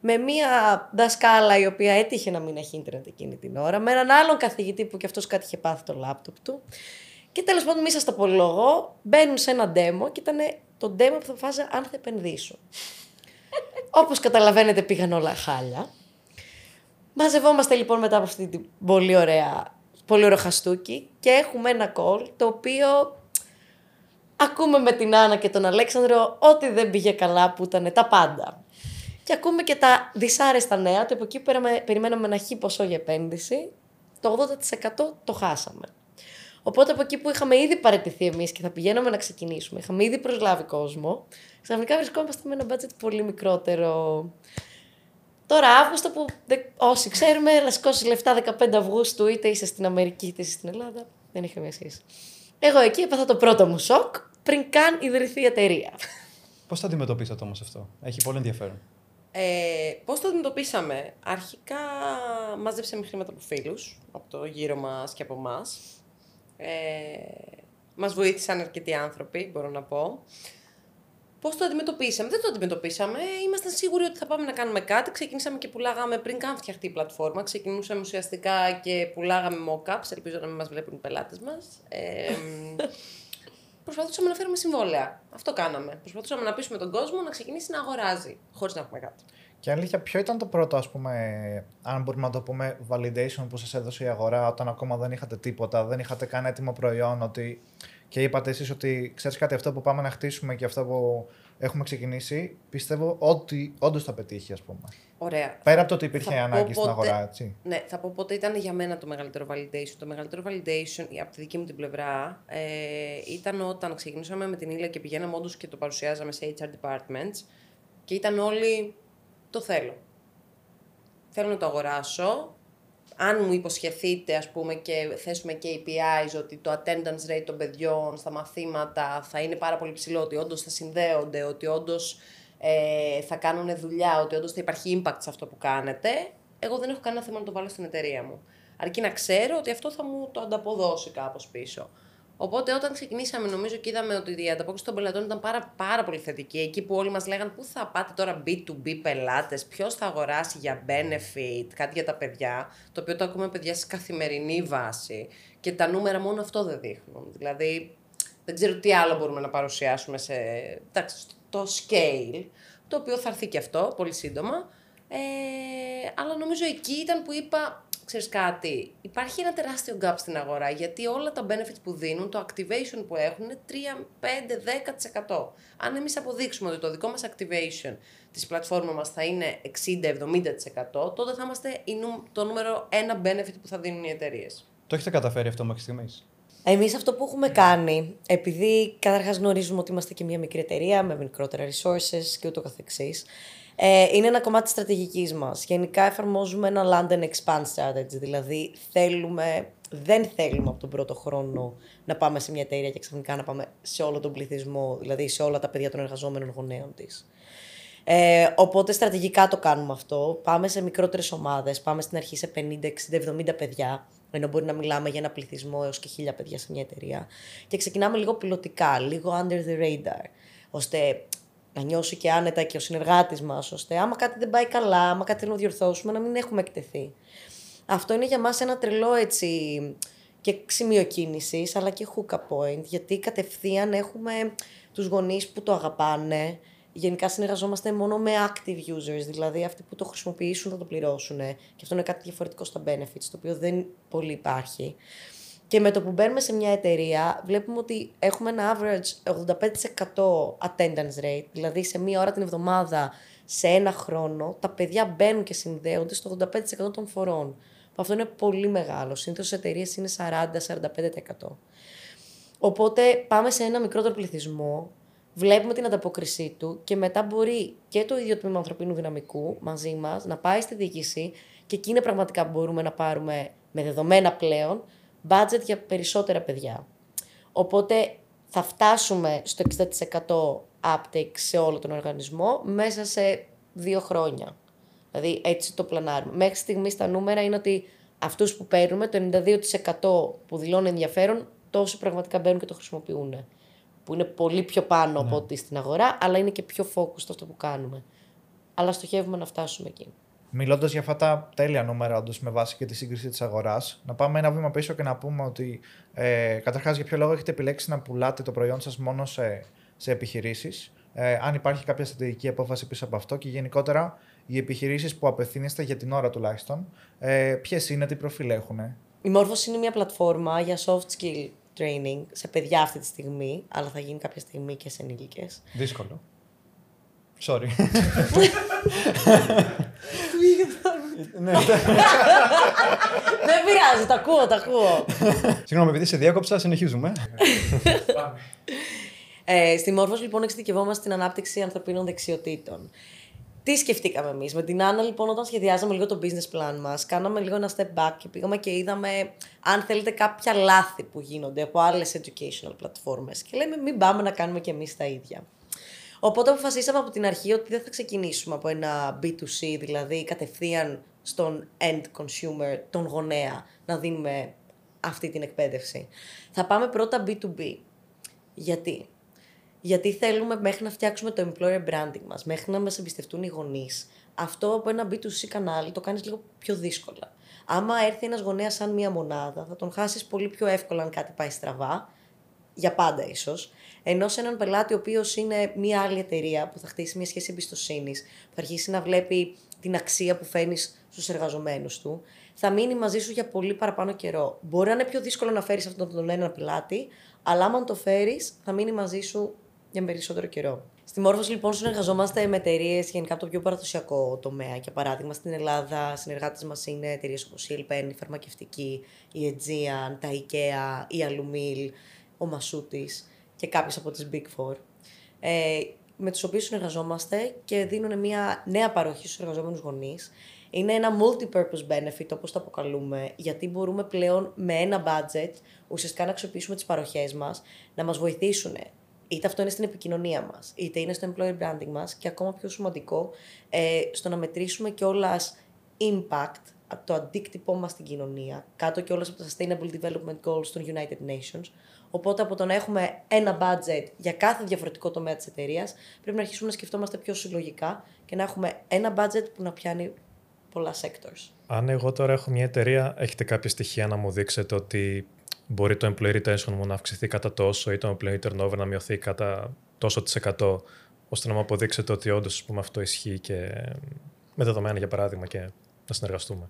[SPEAKER 6] Με μία δασκάλα η οποία έτυχε να μην έχει ίντερνετ εκείνη την ώρα, με έναν άλλον καθηγητή που κι αυτός κάτι είχε πάθει το λάπτοπ του. Και τέλος πάντων, μη σας το απολογώ, μπαίνουν σε ένα demo και ήταν το demo που θα φάζα αν θα επενδύσω. Όπως καταλαβαίνετε πήγαν όλα χάλια. Μαζευόμαστε λοιπόν μετά από αυτή την πολύ ωραία, πολύ ωραίο χαστούκι και έχουμε ένα call το οποίο ακούμε με την Άννα και τον Αλέξανδρο ό,τι δεν πήγε καλά που ήταν τα πάντα. Και ακούμε και τα δυσάρεστα νέα, το από εκεί που περιμέναμε ένα χι ποσό για επένδυση, το 80% το χάσαμε. Οπότε από εκεί που είχαμε ήδη παραιτηθεί εμείς και θα πηγαίναμε να ξεκινήσουμε, είχαμε ήδη προσλάβει κόσμο, ξαφνικά βρισκόμαστε με ένα budget πολύ μικρότερο. Τώρα Αύγουστο που όσοι ξέρουμε να σηκώσει λεφτά 15 Αυγούστου είτε είσαι στην Αμερική είτε είσαι στην Ελλάδα, δεν είχε καμία σχέση. Εγώ εκεί έπαθα το πρώτο μου σοκ πριν καν ιδρυθεί η εταιρεία.
[SPEAKER 2] Πώς το αντιμετωπίσατε όμως αυτό, Έχει πολύ ενδιαφέρον.
[SPEAKER 1] Ε, Πώς το αντιμετωπίσαμε, Αρχικά μάζεψαμε χρήματα από φίλους, από το γύρο μας και από εμάς. Ε, μας βοήθησαν αρκετοί άνθρωποι, μπορώ να πω. Πώς το αντιμετωπίσαμε, Δεν το αντιμετωπίσαμε. Ήμασταν σίγουροι ότι θα πάμε να κάνουμε κάτι. Ξεκινήσαμε και πουλάγαμε πριν καν φτιαχτεί η πλατφόρμα. Ξεκινούσαμε ουσιαστικά και πουλάγαμε mock-ups. Ελπίζω να μην μας βλέπουν οι πελάτες μας. Ε, προσπαθούσαμε να φέρουμε συμβόλαια. Αυτό κάναμε. Προσπαθούσαμε να πείσουμε τον κόσμο να ξεκινήσει να αγοράζει, χωρίς να έχουμε κάτι.
[SPEAKER 4] Και αλήθεια, ποιο ήταν το πρώτο, ας πούμε, αν μπορούμε να το πούμε, validation που σας έδωσε η αγορά όταν ακόμα δεν είχατε τίποτα, δεν είχατε καν έτοιμο προϊόν ότι... και είπατε εσείς ότι ξέρεις κάτι, αυτό που πάμε να χτίσουμε και αυτό που έχουμε ξεκινήσει, πιστεύω ότι όντως θα πετύχει, ας πούμε.
[SPEAKER 1] Ωραία.
[SPEAKER 4] Πέρα από το ότι υπήρχε ανάγκη στην αγορά, έτσι.
[SPEAKER 1] Ναι, θα πω πότε ήταν για μένα το μεγαλύτερο validation. Το μεγαλύτερο validation, από τη δική μου την πλευρά, ε, ήταν όταν ξεκινήσαμε με την Ήλια και πηγαίναμε όντως και το παρουσιάζαμε σε HR departments και ήταν όλοι το θέλω. Θέλω να το αγοράσω. Αν μου υποσχεθείτε, ας πούμε, και θέσουμε KPIs ότι το attendance rate των παιδιών στα μαθήματα θα είναι πάρα πολύ ψηλό, ότι όντως θα συνδέονται, ότι όντως ε, θα κάνουν δουλειά, ότι όντως θα υπάρχει impact σε αυτό που κάνετε, εγώ δεν έχω κανένα θέμα να το βάλω στην εταιρεία μου. Αρκεί να ξέρω ότι αυτό θα μου το ανταποδώσει κάπως πίσω. Οπότε όταν ξεκινήσαμε, νομίζω και είδαμε ότι η ανταπόκριση των πελατών ήταν πάρα, πάρα πολύ θετική. Εκεί που όλοι μας λέγανε πού θα πάτε τώρα B2B πελάτες, ποιος θα αγοράσει για benefit, κάτι για τα παιδιά. Το οποίο το ακούμε παιδιά σε καθημερινή βάση. Και τα νούμερα μόνο αυτό δεν δείχνουν. Δηλαδή, δεν ξέρω τι άλλο μπορούμε να παρουσιάσουμε σε. Εντάξει, το scale, το οποίο θα έρθει και αυτό πολύ σύντομα. Ε, αλλά νομίζω εκεί ήταν που είπα, ξέρεις κάτι, υπάρχει ένα τεράστιο gap στην αγορά, γιατί όλα τα benefits που δίνουν, το activation που έχουν είναι 3, 5, 10%. Αν εμείς αποδείξουμε ότι το δικό μας activation της πλατφόρμας μας θα είναι 60-70%, τότε θα είμαστε το νούμερο ένα benefit που θα δίνουν οι εταιρείες.
[SPEAKER 2] Το έχετε καταφέρει αυτό μέχρι στιγμής;
[SPEAKER 6] Εμείς αυτό που έχουμε κάνει, επειδή καταρχάς γνωρίζουμε ότι είμαστε και μια μικρή εταιρεία με μικρότερα resources και ούτω καθεξής, ε, είναι ένα κομμάτι της στρατηγικής μας. Γενικά εφαρμόζουμε ένα land and expand strategy, δηλαδή θέλουμε, δεν θέλουμε από τον πρώτο χρόνο να πάμε σε μια εταιρεία και ξαφνικά να πάμε σε όλο τον πληθυσμό, δηλαδή σε όλα τα παιδιά των εργαζόμενων γονέων της. Ε, οπότε στρατηγικά το κάνουμε αυτό. Πάμε σε μικρότερες ομάδες. Πάμε στην αρχή σε 50, 60, 70 παιδιά. Ενώ μπορεί να μιλάμε για ένα πληθυσμό έως και χίλια παιδιά σε μια εταιρεία. Και ξεκινάμε λίγο πιλωτικά, λίγο under the radar. ώστε να νιώσει και άνετα και ο συνεργάτης μας, ώστε άμα κάτι δεν πάει καλά, άμα κάτι θέλουμε να διορθώσουμε, να μην έχουμε εκτεθεί. Αυτό είναι για μας ένα τρελό έτσι και σημείο κίνησης, αλλά και hook point, γιατί κατευθείαν έχουμε τους γονείς που το αγαπάνε. Γενικά συνεργαζόμαστε μόνο με active users, δηλαδή αυτοί που το χρησιμοποιήσουν θα το πληρώσουν. Και αυτό είναι κάτι διαφορετικό στα benefits, το οποίο δεν πολύ υπάρχει. Και με το που μπαίνουμε σε μια εταιρεία, βλέπουμε ότι έχουμε ένα average 85% attendance rate, δηλαδή σε μία ώρα την εβδομάδα, σε ένα χρόνο, τα παιδιά μπαίνουν και συνδέονται στο 85% των φορών. Αυτό είναι πολύ μεγάλο. Συνήθως σε εταιρείες είναι 40-45%. Οπότε πάμε σε ένα μικρότερο πληθυσμό, βλέπουμε την ανταπόκρισή του και μετά μπορεί και το ίδιο τμήμα ανθρωπίνου δυναμικού μαζί μας να πάει στη διοίκηση και εκεί είναι πραγματικά που μπορούμε να πάρουμε με δεδομένα πλέον budget για περισσότερα παιδιά. Οπότε θα φτάσουμε στο 60% uptake σε όλο τον οργανισμό μέσα σε δύο χρόνια. Δηλαδή έτσι το πλανάρουμε. Μέχρι στιγμής τα νούμερα είναι ότι αυτούς που παίρνουμε, το 92% που δηλώνουν ενδιαφέρον, τόσοι πραγματικά μπαίνουν και το χρησιμοποιούν. Που είναι πολύ πιο πάνω από ό,τι στην αγορά, αλλά είναι και πιο focused αυτό που κάνουμε. Αλλά στοχεύουμε να φτάσουμε εκεί.
[SPEAKER 4] Μιλώντας για αυτά τα τέλεια νούμερα, όντως με βάση και τη σύγκριση της αγοράς, να πάμε ένα βήμα πίσω και να πούμε ότι ε, καταρχάς για ποιο λόγο έχετε επιλέξει να πουλάτε το προϊόν σας μόνο σε, σε επιχειρήσεις; Ε, αν υπάρχει κάποια στρατηγική απόφαση πίσω από αυτό και γενικότερα οι επιχειρήσεις που απευθύνεστε για την ώρα τουλάχιστον, ε, ποιες είναι, τι προφίλ έχουν.
[SPEAKER 6] Η Μόρφωση είναι μια πλατφόρμα για soft skill training σε παιδιά αυτή τη στιγμή, αλλά θα γίνει κάποια στιγμή και σε ενήλικες.
[SPEAKER 2] Δύσκολο. Sorry. Ναι, ναι.
[SPEAKER 6] Δεν πειράζει, τα ακούω, τα ακούω.
[SPEAKER 2] Συγγνώμη, επειδή σε διάκοψα, συνεχίζουμε.
[SPEAKER 6] Ε, στη Μόρφωση λοιπόν εξειδικευόμαστε στην ανάπτυξη ανθρωπίνων δεξιοτήτων. Τι σκεφτήκαμε εμείς; Με την Άννα, λοιπόν, όταν σχεδιάζαμε λίγο το business plan μας, κάναμε λίγο ένα step back και πήγαμε και είδαμε, αν θέλετε, κάποια λάθη που γίνονται από άλλες educational platforms. Και λέμε, μην πάμε να κάνουμε κι εμείς τα ίδια. Οπότε αποφασίσαμε από την αρχή ότι δεν θα ξεκινήσουμε από ένα B2C, δηλαδή κατευθείαν στον end consumer, τον γονέα, να δίνουμε αυτή την εκπαίδευση. Θα πάμε πρώτα B2B. Γιατί; Γιατί θέλουμε μέχρι να φτιάξουμε το employer branding μας, μέχρι να μας εμπιστευτούν οι γονείς. Αυτό από ένα B2C κανάλι το κάνεις λίγο πιο δύσκολα. Άμα έρθει ένας γονέας σαν μία μονάδα, θα τον χάσεις πολύ πιο εύκολα αν κάτι πάει στραβά, για πάντα ίσως, ενώ σε έναν πελάτη ο οποίος είναι μία άλλη εταιρεία που θα χτίσει μια σχέση εμπιστοσύνης, θα αρχίσει να βλέπει την αξία που φέρνεις στους εργαζομένους του, θα μείνει μαζί σου για πολύ παραπάνω καιρό. Μπορεί να είναι πιο δύσκολο να φέρεις αυτόν τον ένα πελάτη, αλλά άμα το φέρεις, θα μείνει μαζί σου για περισσότερο καιρό. Στη Μόρφωση, λοιπόν, συνεργαζόμαστε με εταιρείες γενικά από το πιο παραδοσιακό τομέα. Για παράδειγμα, στην Ελλάδα, συνεργάτες μας είναι εταιρείες όπως η Elpen, η Φαρμακευτική, η Aegean, τα IKEA, η Alumil, ο Μασούτης και κάποιες από τις Big Four. Ε, με τους οποίους συνεργαζόμαστε και δίνουν μια νέα παροχή στους εργαζόμενους γονείς. Είναι ένα multi-purpose benefit, όπως το αποκαλούμε, γιατί μπορούμε πλέον με ένα budget ουσιαστικά να αξιοποιήσουμε τις παροχές μας, να μας βοηθήσουν είτε αυτό είναι στην επικοινωνία μας, είτε είναι στο employer branding μας και ακόμα πιο σημαντικό, ε, στο να μετρήσουμε κιόλας impact, το αντίκτυπό μας στην κοινωνία, κάτω κιόλα από τα Sustainable Development Goals των United Nations. Οπότε από το να έχουμε ένα budget για κάθε διαφορετικό τομέα της εταιρείας, πρέπει να αρχίσουμε να σκεφτόμαστε πιο συλλογικά και να έχουμε ένα budget που να πιάνει πολλά sectors.
[SPEAKER 5] Αν εγώ τώρα έχω μια εταιρεία, έχετε κάποια στοιχεία να μου δείξετε ότι μπορεί το employee retention μου να αυξηθεί κατά τόσο ή το employee turnover να μειωθεί κατά τόσο της εκατό, ώστε να μου αποδείξετε ότι όντως αυτό ισχύει και με δεδομένα για παράδειγμα και να συνεργαστούμε.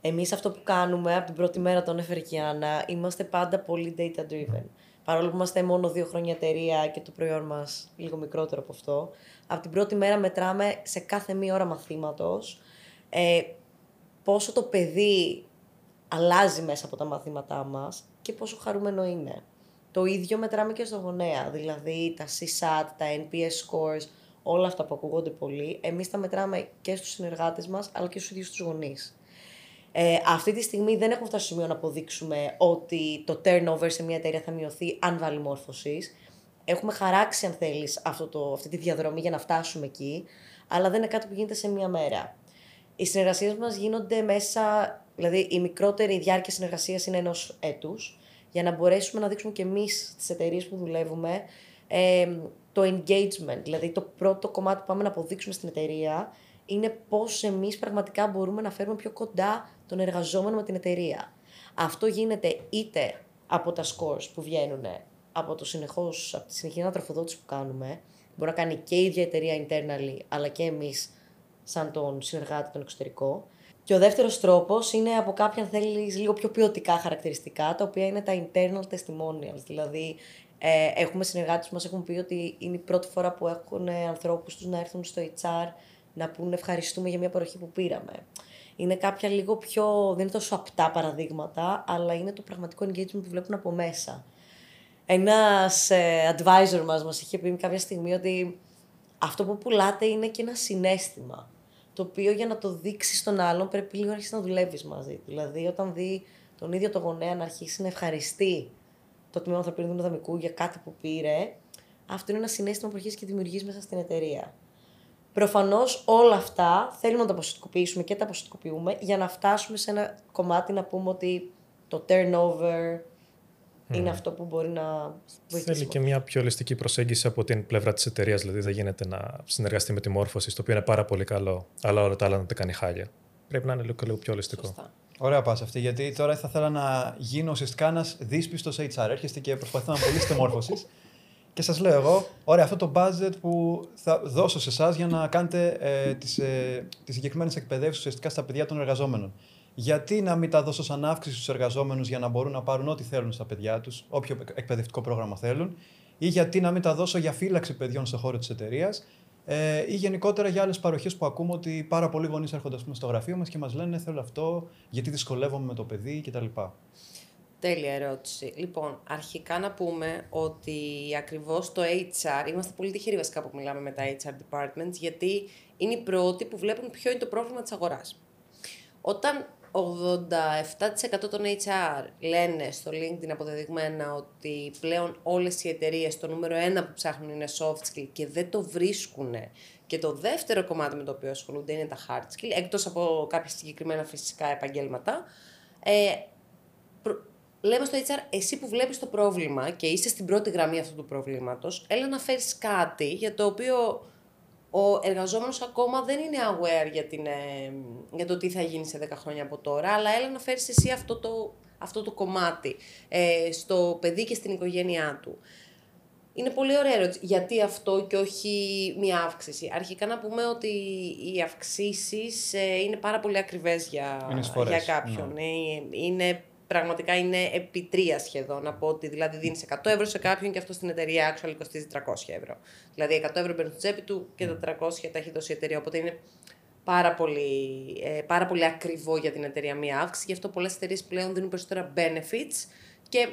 [SPEAKER 6] Εμείς αυτό που κάνουμε από την πρώτη μέρα τον έφερε και η Άννα, είμαστε πάντα πολύ data driven. Παρόλο που είμαστε μόνο δύο χρόνια εταιρεία και το προϊόν μας λίγο μικρότερο από αυτό, από την πρώτη μέρα μετράμε σε κάθε μία ώρα μαθήματος ε, πόσο το παιδί αλλάζει μέσα από τα μαθήματά μας και πόσο χαρούμενο είναι. Το ίδιο μετράμε και στο γονέα, δηλαδή τα CSAT, τα NPS scores, όλα αυτά που ακούγονται πολύ, εμείς τα μετράμε και στους συνεργάτες μας, αλλά και στους ίδιους τους γονείς. Ε, αυτή τη στιγμή δεν έχουμε φτάσει στο σημείο να αποδείξουμε ότι το turnover σε μια εταιρεία θα μειωθεί αν βάλει μόρφωσης. Έχουμε χαράξει, αν θέλεις, αυτό το, αυτή τη διαδρομή για να φτάσουμε εκεί, αλλά δεν είναι κάτι που γίνεται σε μία μέρα. Οι συνεργασίες μας γίνονται μέσα Δηλαδή, η μικρότερη διάρκεια συνεργασίας είναι ενός έτους, για να μπορέσουμε να δείξουμε και εμείς στις εταιρείες που δουλεύουμε ε, το engagement. Δηλαδή, το πρώτο κομμάτι που πάμε να αποδείξουμε στην εταιρεία είναι πώς εμείς πραγματικά μπορούμε να φέρουμε πιο κοντά τον εργαζόμενο με την εταιρεία. Αυτό γίνεται είτε από τα scores που βγαίνουν από, το συνεχώς, από τη συνεχή ανατροφοδότηση που κάνουμε, μπορεί να κάνει και η ίδια εταιρεία internally, αλλά και εμείς σαν τον συνεργάτη τον εξωτερικό, και ο δεύτερος τρόπος είναι από κάποιον θέλεις λίγο πιο ποιοτικά χαρακτηριστικά, τα οποία είναι τα internal testimonials. Δηλαδή, ε, έχουμε συνεργάτες που μας έχουν πει ότι είναι η πρώτη φορά που έχουν ανθρώπους τους να έρθουν στο HR να πούνε ευχαριστούμε για μια παροχή που πήραμε. Είναι κάποια λίγο πιο, δεν είναι τόσο απτά παραδείγματα, αλλά είναι το πραγματικό engagement που βλέπουν από μέσα. Ένας ε, advisor μας μας είχε πει κάποια στιγμή ότι αυτό που πουλάτε είναι και ένα συνέστημα. Το οποίο για να το δείξεις στον άλλον πρέπει λίγο να αρχίσεις να δουλεύεις μαζί του. Δηλαδή, όταν δει τον ίδιο το γονέα να αρχίσει να ευχαριστεί το τμήμα ανθρωπίνου δυναμικού για κάτι που πήρε, αυτό είναι ένα συνέστημα που αρχίζει και δημιουργείς μέσα στην εταιρεία. Προφανώς όλα αυτά θέλουμε να τα ποσοτικοποιήσουμε και τα ποσοτικοποιούμε για να φτάσουμε σε ένα κομμάτι να πούμε ότι το turnover είναι αυτό που μπορεί να βοηθήσει.
[SPEAKER 5] Θέλει και μια πιο ολιστική προσέγγιση από την πλευρά της εταιρείας. Δηλαδή, δεν γίνεται να συνεργαστεί με τη μόρφωση, το οποίο είναι πάρα πολύ καλό, αλλά όλα τα άλλα να τα κάνει χάλια. Πρέπει να είναι λίγο, λίγο πιο ολιστικό.
[SPEAKER 6] Σωστά.
[SPEAKER 2] Ωραία πα αυτή, γιατί τώρα θα ήθελα να γίνω ουσιαστικά ένας δύσπιστος HR. Έρχεστε και προσπαθείτε να πουλήσετε μόρφωσης. Και σας λέω εγώ, ωραία, αυτό το budget που θα δώσω σε εσάς για να κάνετε ε, τις ε, τις συγκεκριμένες εκπαιδεύσεις ουσιαστικά στα παιδιά των εργαζόμενων. Γιατί να μην τα δώσω σαν αύξηση στους εργαζόμενους για να μπορούν να πάρουν ό,τι θέλουν στα παιδιά τους, όποιο εκπαιδευτικό πρόγραμμα θέλουν, ή γιατί να μην τα δώσω για φύλαξη παιδιών στον χώρο της εταιρείας, ε, ή γενικότερα για άλλες παροχές που ακούμε ότι πάρα πολλοί γονείς έρχονται ας πούμε, στο γραφείο μας και μας λένε Θέλω αυτό, γιατί δυσκολεύομαι με το παιδί κτλ.
[SPEAKER 1] Τέλεια ερώτηση. Λοιπόν, αρχικά να πούμε ότι ακριβώς το HR, είμαστε πολύ τυχεροί βασικά που μιλάμε με τα HR departments, γιατί είναι οι πρώτοι που βλέπουν ποιο είναι το πρόβλημα της αγοράς. Όταν 87% των HR λένε στο LinkedIn αποδεδειγμένα ότι πλέον όλες οι εταιρείες το νούμερο ένα που ψάχνουν είναι soft skill και δεν το βρίσκουν και το δεύτερο κομμάτι με το οποίο ασχολούνται είναι τα hard skill, εκτός από κάποια συγκεκριμένα φυσικά επαγγέλματα, ε, λέμε στο HR, εσύ που βλέπεις το πρόβλημα και είσαι στην πρώτη γραμμή αυτού του προβλήματος, έλα να φέρεις κάτι για το οποίο ο εργαζόμενος ακόμα δεν είναι aware για, την, ε, για το τι θα γίνει σε 10 χρόνια από τώρα, αλλά έλα να φέρεις εσύ αυτό το, αυτό το κομμάτι ε, στο παιδί και στην οικογένειά του. Είναι πολύ ωραία ερώτηση. Γιατί αυτό και όχι μία αύξηση. Αρχικά να πούμε ότι οι αυξήσεις ε, είναι πάρα πολύ ακριβές για, για κάποιον.
[SPEAKER 2] Ναι.
[SPEAKER 1] Ε, είναι πραγματικά είναι επί τρία σχεδόν. Να πω ότι δηλαδή δίνεις 100 ευρώ σε κάποιον και αυτό στην εταιρεία actually κοστίζει 300 ευρώ. Δηλαδή 100 ευρώ μπαίνουν στο τσέπη του και τα 300 τα έχει δώσει η εταιρεία. Οπότε είναι πάρα πολύ, ε, πάρα πολύ ακριβό για την εταιρεία μία αύξηση. Γι' αυτό πολλές εταιρείες πλέον δίνουν περισσότερα benefits και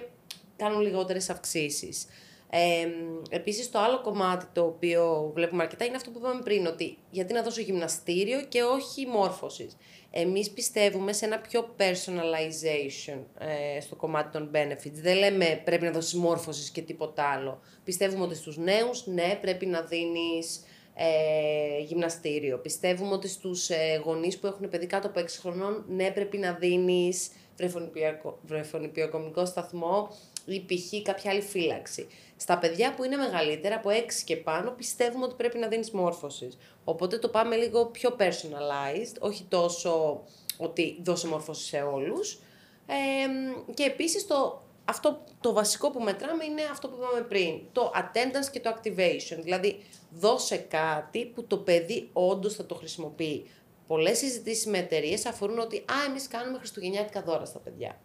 [SPEAKER 1] κάνουν λιγότερες αυξήσεις. Ε, επίσης το άλλο κομμάτι το οποίο βλέπουμε αρκετά είναι αυτό που είπαμε πριν, ότι γιατί να δώσω γυμναστήριο και όχι μόρφωσης. Εμείς πιστεύουμε σε ένα πιο personalization ε, στο κομμάτι των benefits. Δεν λέμε πρέπει να δώσεις μόρφωση και τίποτα άλλο. Πιστεύουμε ότι στους νέους, ναι, πρέπει να δίνεις ε, γυμναστήριο. Πιστεύουμε ότι στους ε, γονείς που έχουν παιδί κάτω από 6 χρονών, ναι, πρέπει να δίνεις βρεφονιπιακομικό σταθμό ή π.χ. κάποια άλλη φύλαξη. Στα παιδιά που είναι μεγαλύτερα, από 6 και πάνω, πιστεύουμε ότι πρέπει να δίνεις μόρφωσης. Οπότε το πάμε λίγο πιο personalized, όχι τόσο ότι δώσε μόρφωση σε όλους. Ε, και επίσης το, αυτό το βασικό που μετράμε είναι αυτό που είπαμε πριν, το attendance και το activation. Δηλαδή, δώσε κάτι που το παιδί όντως θα το χρησιμοποιεί. Πολλές συζητήσεις με εταιρείες αφορούν ότι «Α, εμείς κάνουμε χριστουγεννιάτικα δώρα στα παιδιά».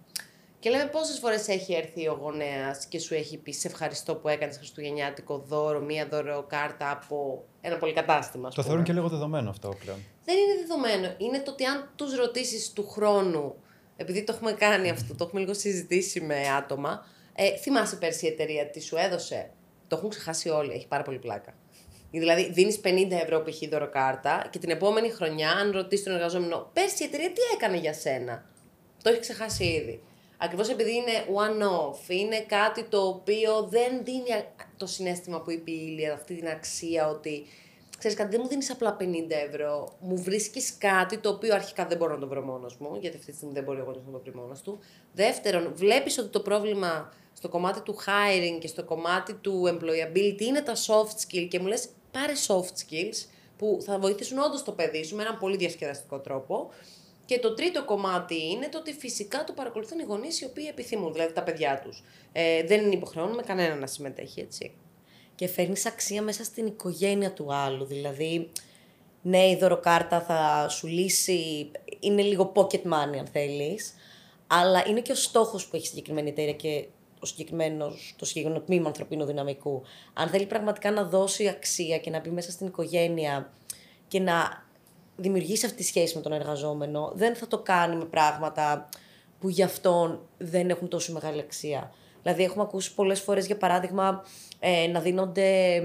[SPEAKER 1] Και λέμε πόσες φορές έχει έρθει ο γονέας και σου έχει πει Σε ευχαριστώ που έκανες Χριστουγεννιάτικο δώρο, μία δωρεοκάρτα από ένα πολυκατάστημα. ας
[SPEAKER 2] Το
[SPEAKER 1] πούμε.
[SPEAKER 2] θεωρούν και λίγο δεδομένο αυτό πλέον.
[SPEAKER 1] Δεν είναι δεδομένο. Είναι το ότι αν τους ρωτήσεις του χρόνου, επειδή το έχουμε κάνει αυτό, το έχουμε λίγο συζητήσει με άτομα, ε, θυμάσαι πέρσι η εταιρεία τι σου έδωσε; Το έχουν ξεχάσει όλοι, έχει πάρα πολύ πλάκα. Δηλαδή, δίνεις 50 ευρώ π.χ. δωροκάρτα και την επόμενη χρονιά, αν ρωτήσεις τον εργαζόμενο, πέρσι η εταιρεία τι έκανε για σένα; Το έχει ξεχάσει ήδη. Ακριβώς επειδή είναι one-off, είναι κάτι το οποίο δεν δίνει α- το συνέστημα που είπε η Ήλια, αυτή την αξία ότι ξέρεις κάτι, δεν μου δίνεις απλά 50 ευρώ, μου βρίσκεις κάτι το οποίο αρχικά δεν μπορώ να το βρω μόνος μου, γιατί αυτή τη στιγμή δεν μπορεί ο γονιός να το βρει μόνος του. Δεύτερον, βλέπεις ότι το πρόβλημα στο κομμάτι του hiring και στο κομμάτι του employability είναι τα soft skills και μου λες πάρε soft skills που θα βοηθήσουν όντως το παιδί σου με έναν πολύ διασκεδαστικό τρόπο. Και το τρίτο κομμάτι είναι το ότι φυσικά το παρακολουθούν οι γονείς οι οποίοι επιθυμούν, δηλαδή τα παιδιά τους. Ε, δεν υποχρεώνουμε κανένα να συμμετέχει, έτσι.
[SPEAKER 6] και φέρνεις αξία μέσα στην οικογένεια του άλλου. Δηλαδή, ναι, η δωροκάρτα θα σου λύσει, είναι λίγο pocket money αν θέλεις, αλλά είναι και ο στόχος που έχει η συγκεκριμένη εταιρεία και ο συγκεκριμένος, το συγκεκριμένο τμήμα ανθρωπίνου δυναμικού. Αν θέλει πραγματικά να δώσει αξία και να μπει μέσα στην οικογένεια και να δημιουργήσει αυτή τη σχέση με τον εργαζόμενο, δεν θα το κάνει με πράγματα που για αυτόν δεν έχουν τόσο μεγάλη αξία. Δηλαδή, έχουμε ακούσει πολλές φορές, για παράδειγμα, ε, να δίνονται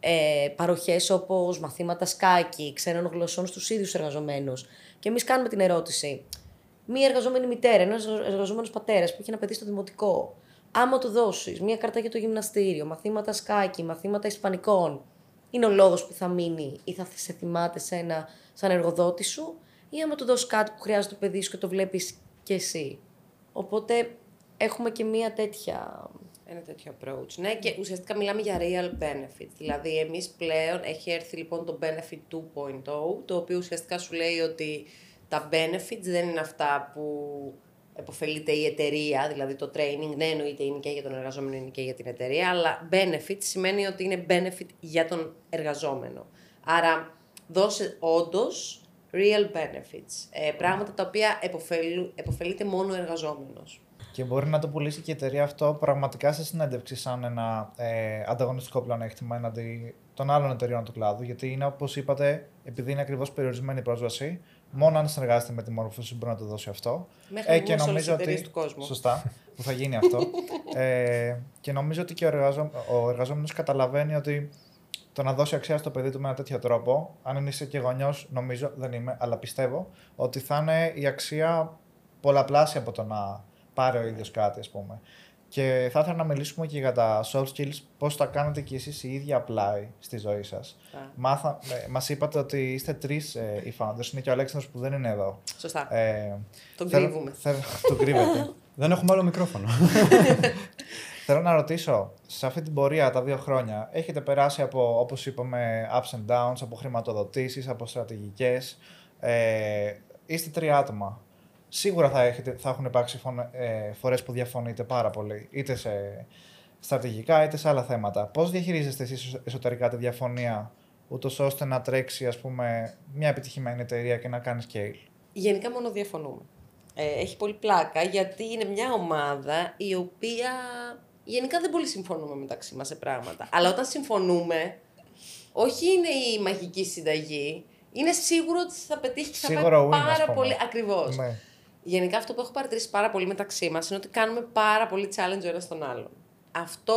[SPEAKER 6] ε, παροχές όπως μαθήματα σκάκι, ξένων γλωσσών στους ίδιους εργαζομένους. Και εμείς κάνουμε την ερώτηση. Μία εργαζόμενη μητέρα, ένας εργαζόμενος πατέρας που έχει ένα παιδί στο δημοτικό, άμα του δώσεις μία καρτά για το γυμναστήριο, μαθήματα σκάκι, μαθήματα Ισπανικών, είναι ο λόγος που θα μείνει ή θα σε θυμάται σένα σαν εργοδότη σου, ή άμα του δώσεις κάτι που χρειάζεται το παιδί σου και το βλέπεις κι εσύ. Οπότε έχουμε και μία τέτοια.
[SPEAKER 1] Ένα τέτοιο approach. Ναι, και ουσιαστικά μιλάμε για real benefit. Δηλαδή, εμείς πλέον έχει έρθει λοιπόν το benefit 2.0, το οποίο ουσιαστικά σου λέει ότι τα benefits δεν είναι αυτά που εποφελείται η εταιρεία, δηλαδή το training, ναι, εννοείται είναι και για τον εργαζόμενο, είναι και για την εταιρεία, αλλά benefit σημαίνει ότι είναι benefit για τον εργαζόμενο. Άρα, δώσε όντως real benefits, ε, πράγματα τα οποία εποφελείται μόνο ο εργαζόμενος.
[SPEAKER 4] Και μπορεί να το πουλήσει και η εταιρεία αυτό πραγματικά σε συνέντευξη σαν ένα ε, ανταγωνιστικό πλεονέκτημα έναντι των άλλων εταιρείων του κλάδου. Γιατί είναι όπως είπατε, επειδή είναι ακριβώς περιορισμένη η πρόσβαση, μόνο αν συνεργάζεται με τη μόρφωση μπορεί να το δώσει αυτό.
[SPEAKER 1] Μέχρι ε, και νομίζω ότι. Του κόσμου.
[SPEAKER 4] Σωστά, που θα γίνει αυτό. ε, και νομίζω ότι και ο, εργαζό... ο εργαζόμενος καταλαβαίνει ότι το να δώσει αξία στο παιδί του με ένα τέτοιο τρόπο, αν είσαι και γονιός, νομίζω, δεν είμαι, αλλά πιστεύω ότι θα είναι η αξία πολλαπλάσια από το να πάρει ο ίδιος κάτι, ας πούμε. Και θα ήθελα να μιλήσουμε και για τα soft skills, πώς τα κάνετε κι εσείς οι ίδιοι απλά στη ζωή σας. Μάθα, ε, μας είπατε ότι είστε τρεις ε, οι founders, είναι και ο Αλέξανδρος που δεν είναι εδώ.
[SPEAKER 1] Σωστά. Ε, τον κρύβουμε.
[SPEAKER 4] τον κρύβετε.
[SPEAKER 2] δεν έχουμε άλλο μικρόφωνο.
[SPEAKER 4] Θέλω να ρωτήσω, σε αυτή την πορεία τα δύο χρόνια, έχετε περάσει από, όπως είπαμε, ups and downs, από χρηματοδοτήσεις, από στρατηγικές. Ε, είστε τρία άτομα σίγουρα θα, έχετε, θα έχουν υπάρξει ε, φορές που διαφωνείτε πάρα πολύ, είτε σε στρατηγικά είτε σε άλλα θέματα. Πώς διαχειρίζεστε εσείς εσωτερικά τη διαφωνία, ούτως ώστε να τρέξει ας πούμε, μια επιτυχημένη εταιρεία και να κάνει scale;
[SPEAKER 1] Γενικά μόνο διαφωνούμε. Ε, έχει πολύ πλάκα γιατί είναι μια ομάδα η οποία γενικά δεν πολύ συμφωνούμε μεταξύ μας σε πράγματα. Αλλά όταν συμφωνούμε, όχι είναι η μαγική συνταγή, είναι σίγουρο ότι θα πετύχει και θα πάει πάρα πολύ ακριβώς. Ναι. Γενικά αυτό που έχω παρατηρήσει πάρα πολύ μεταξύ μας είναι ότι κάνουμε πάρα πολύ challenge ο ένας τον άλλον. Αυτό.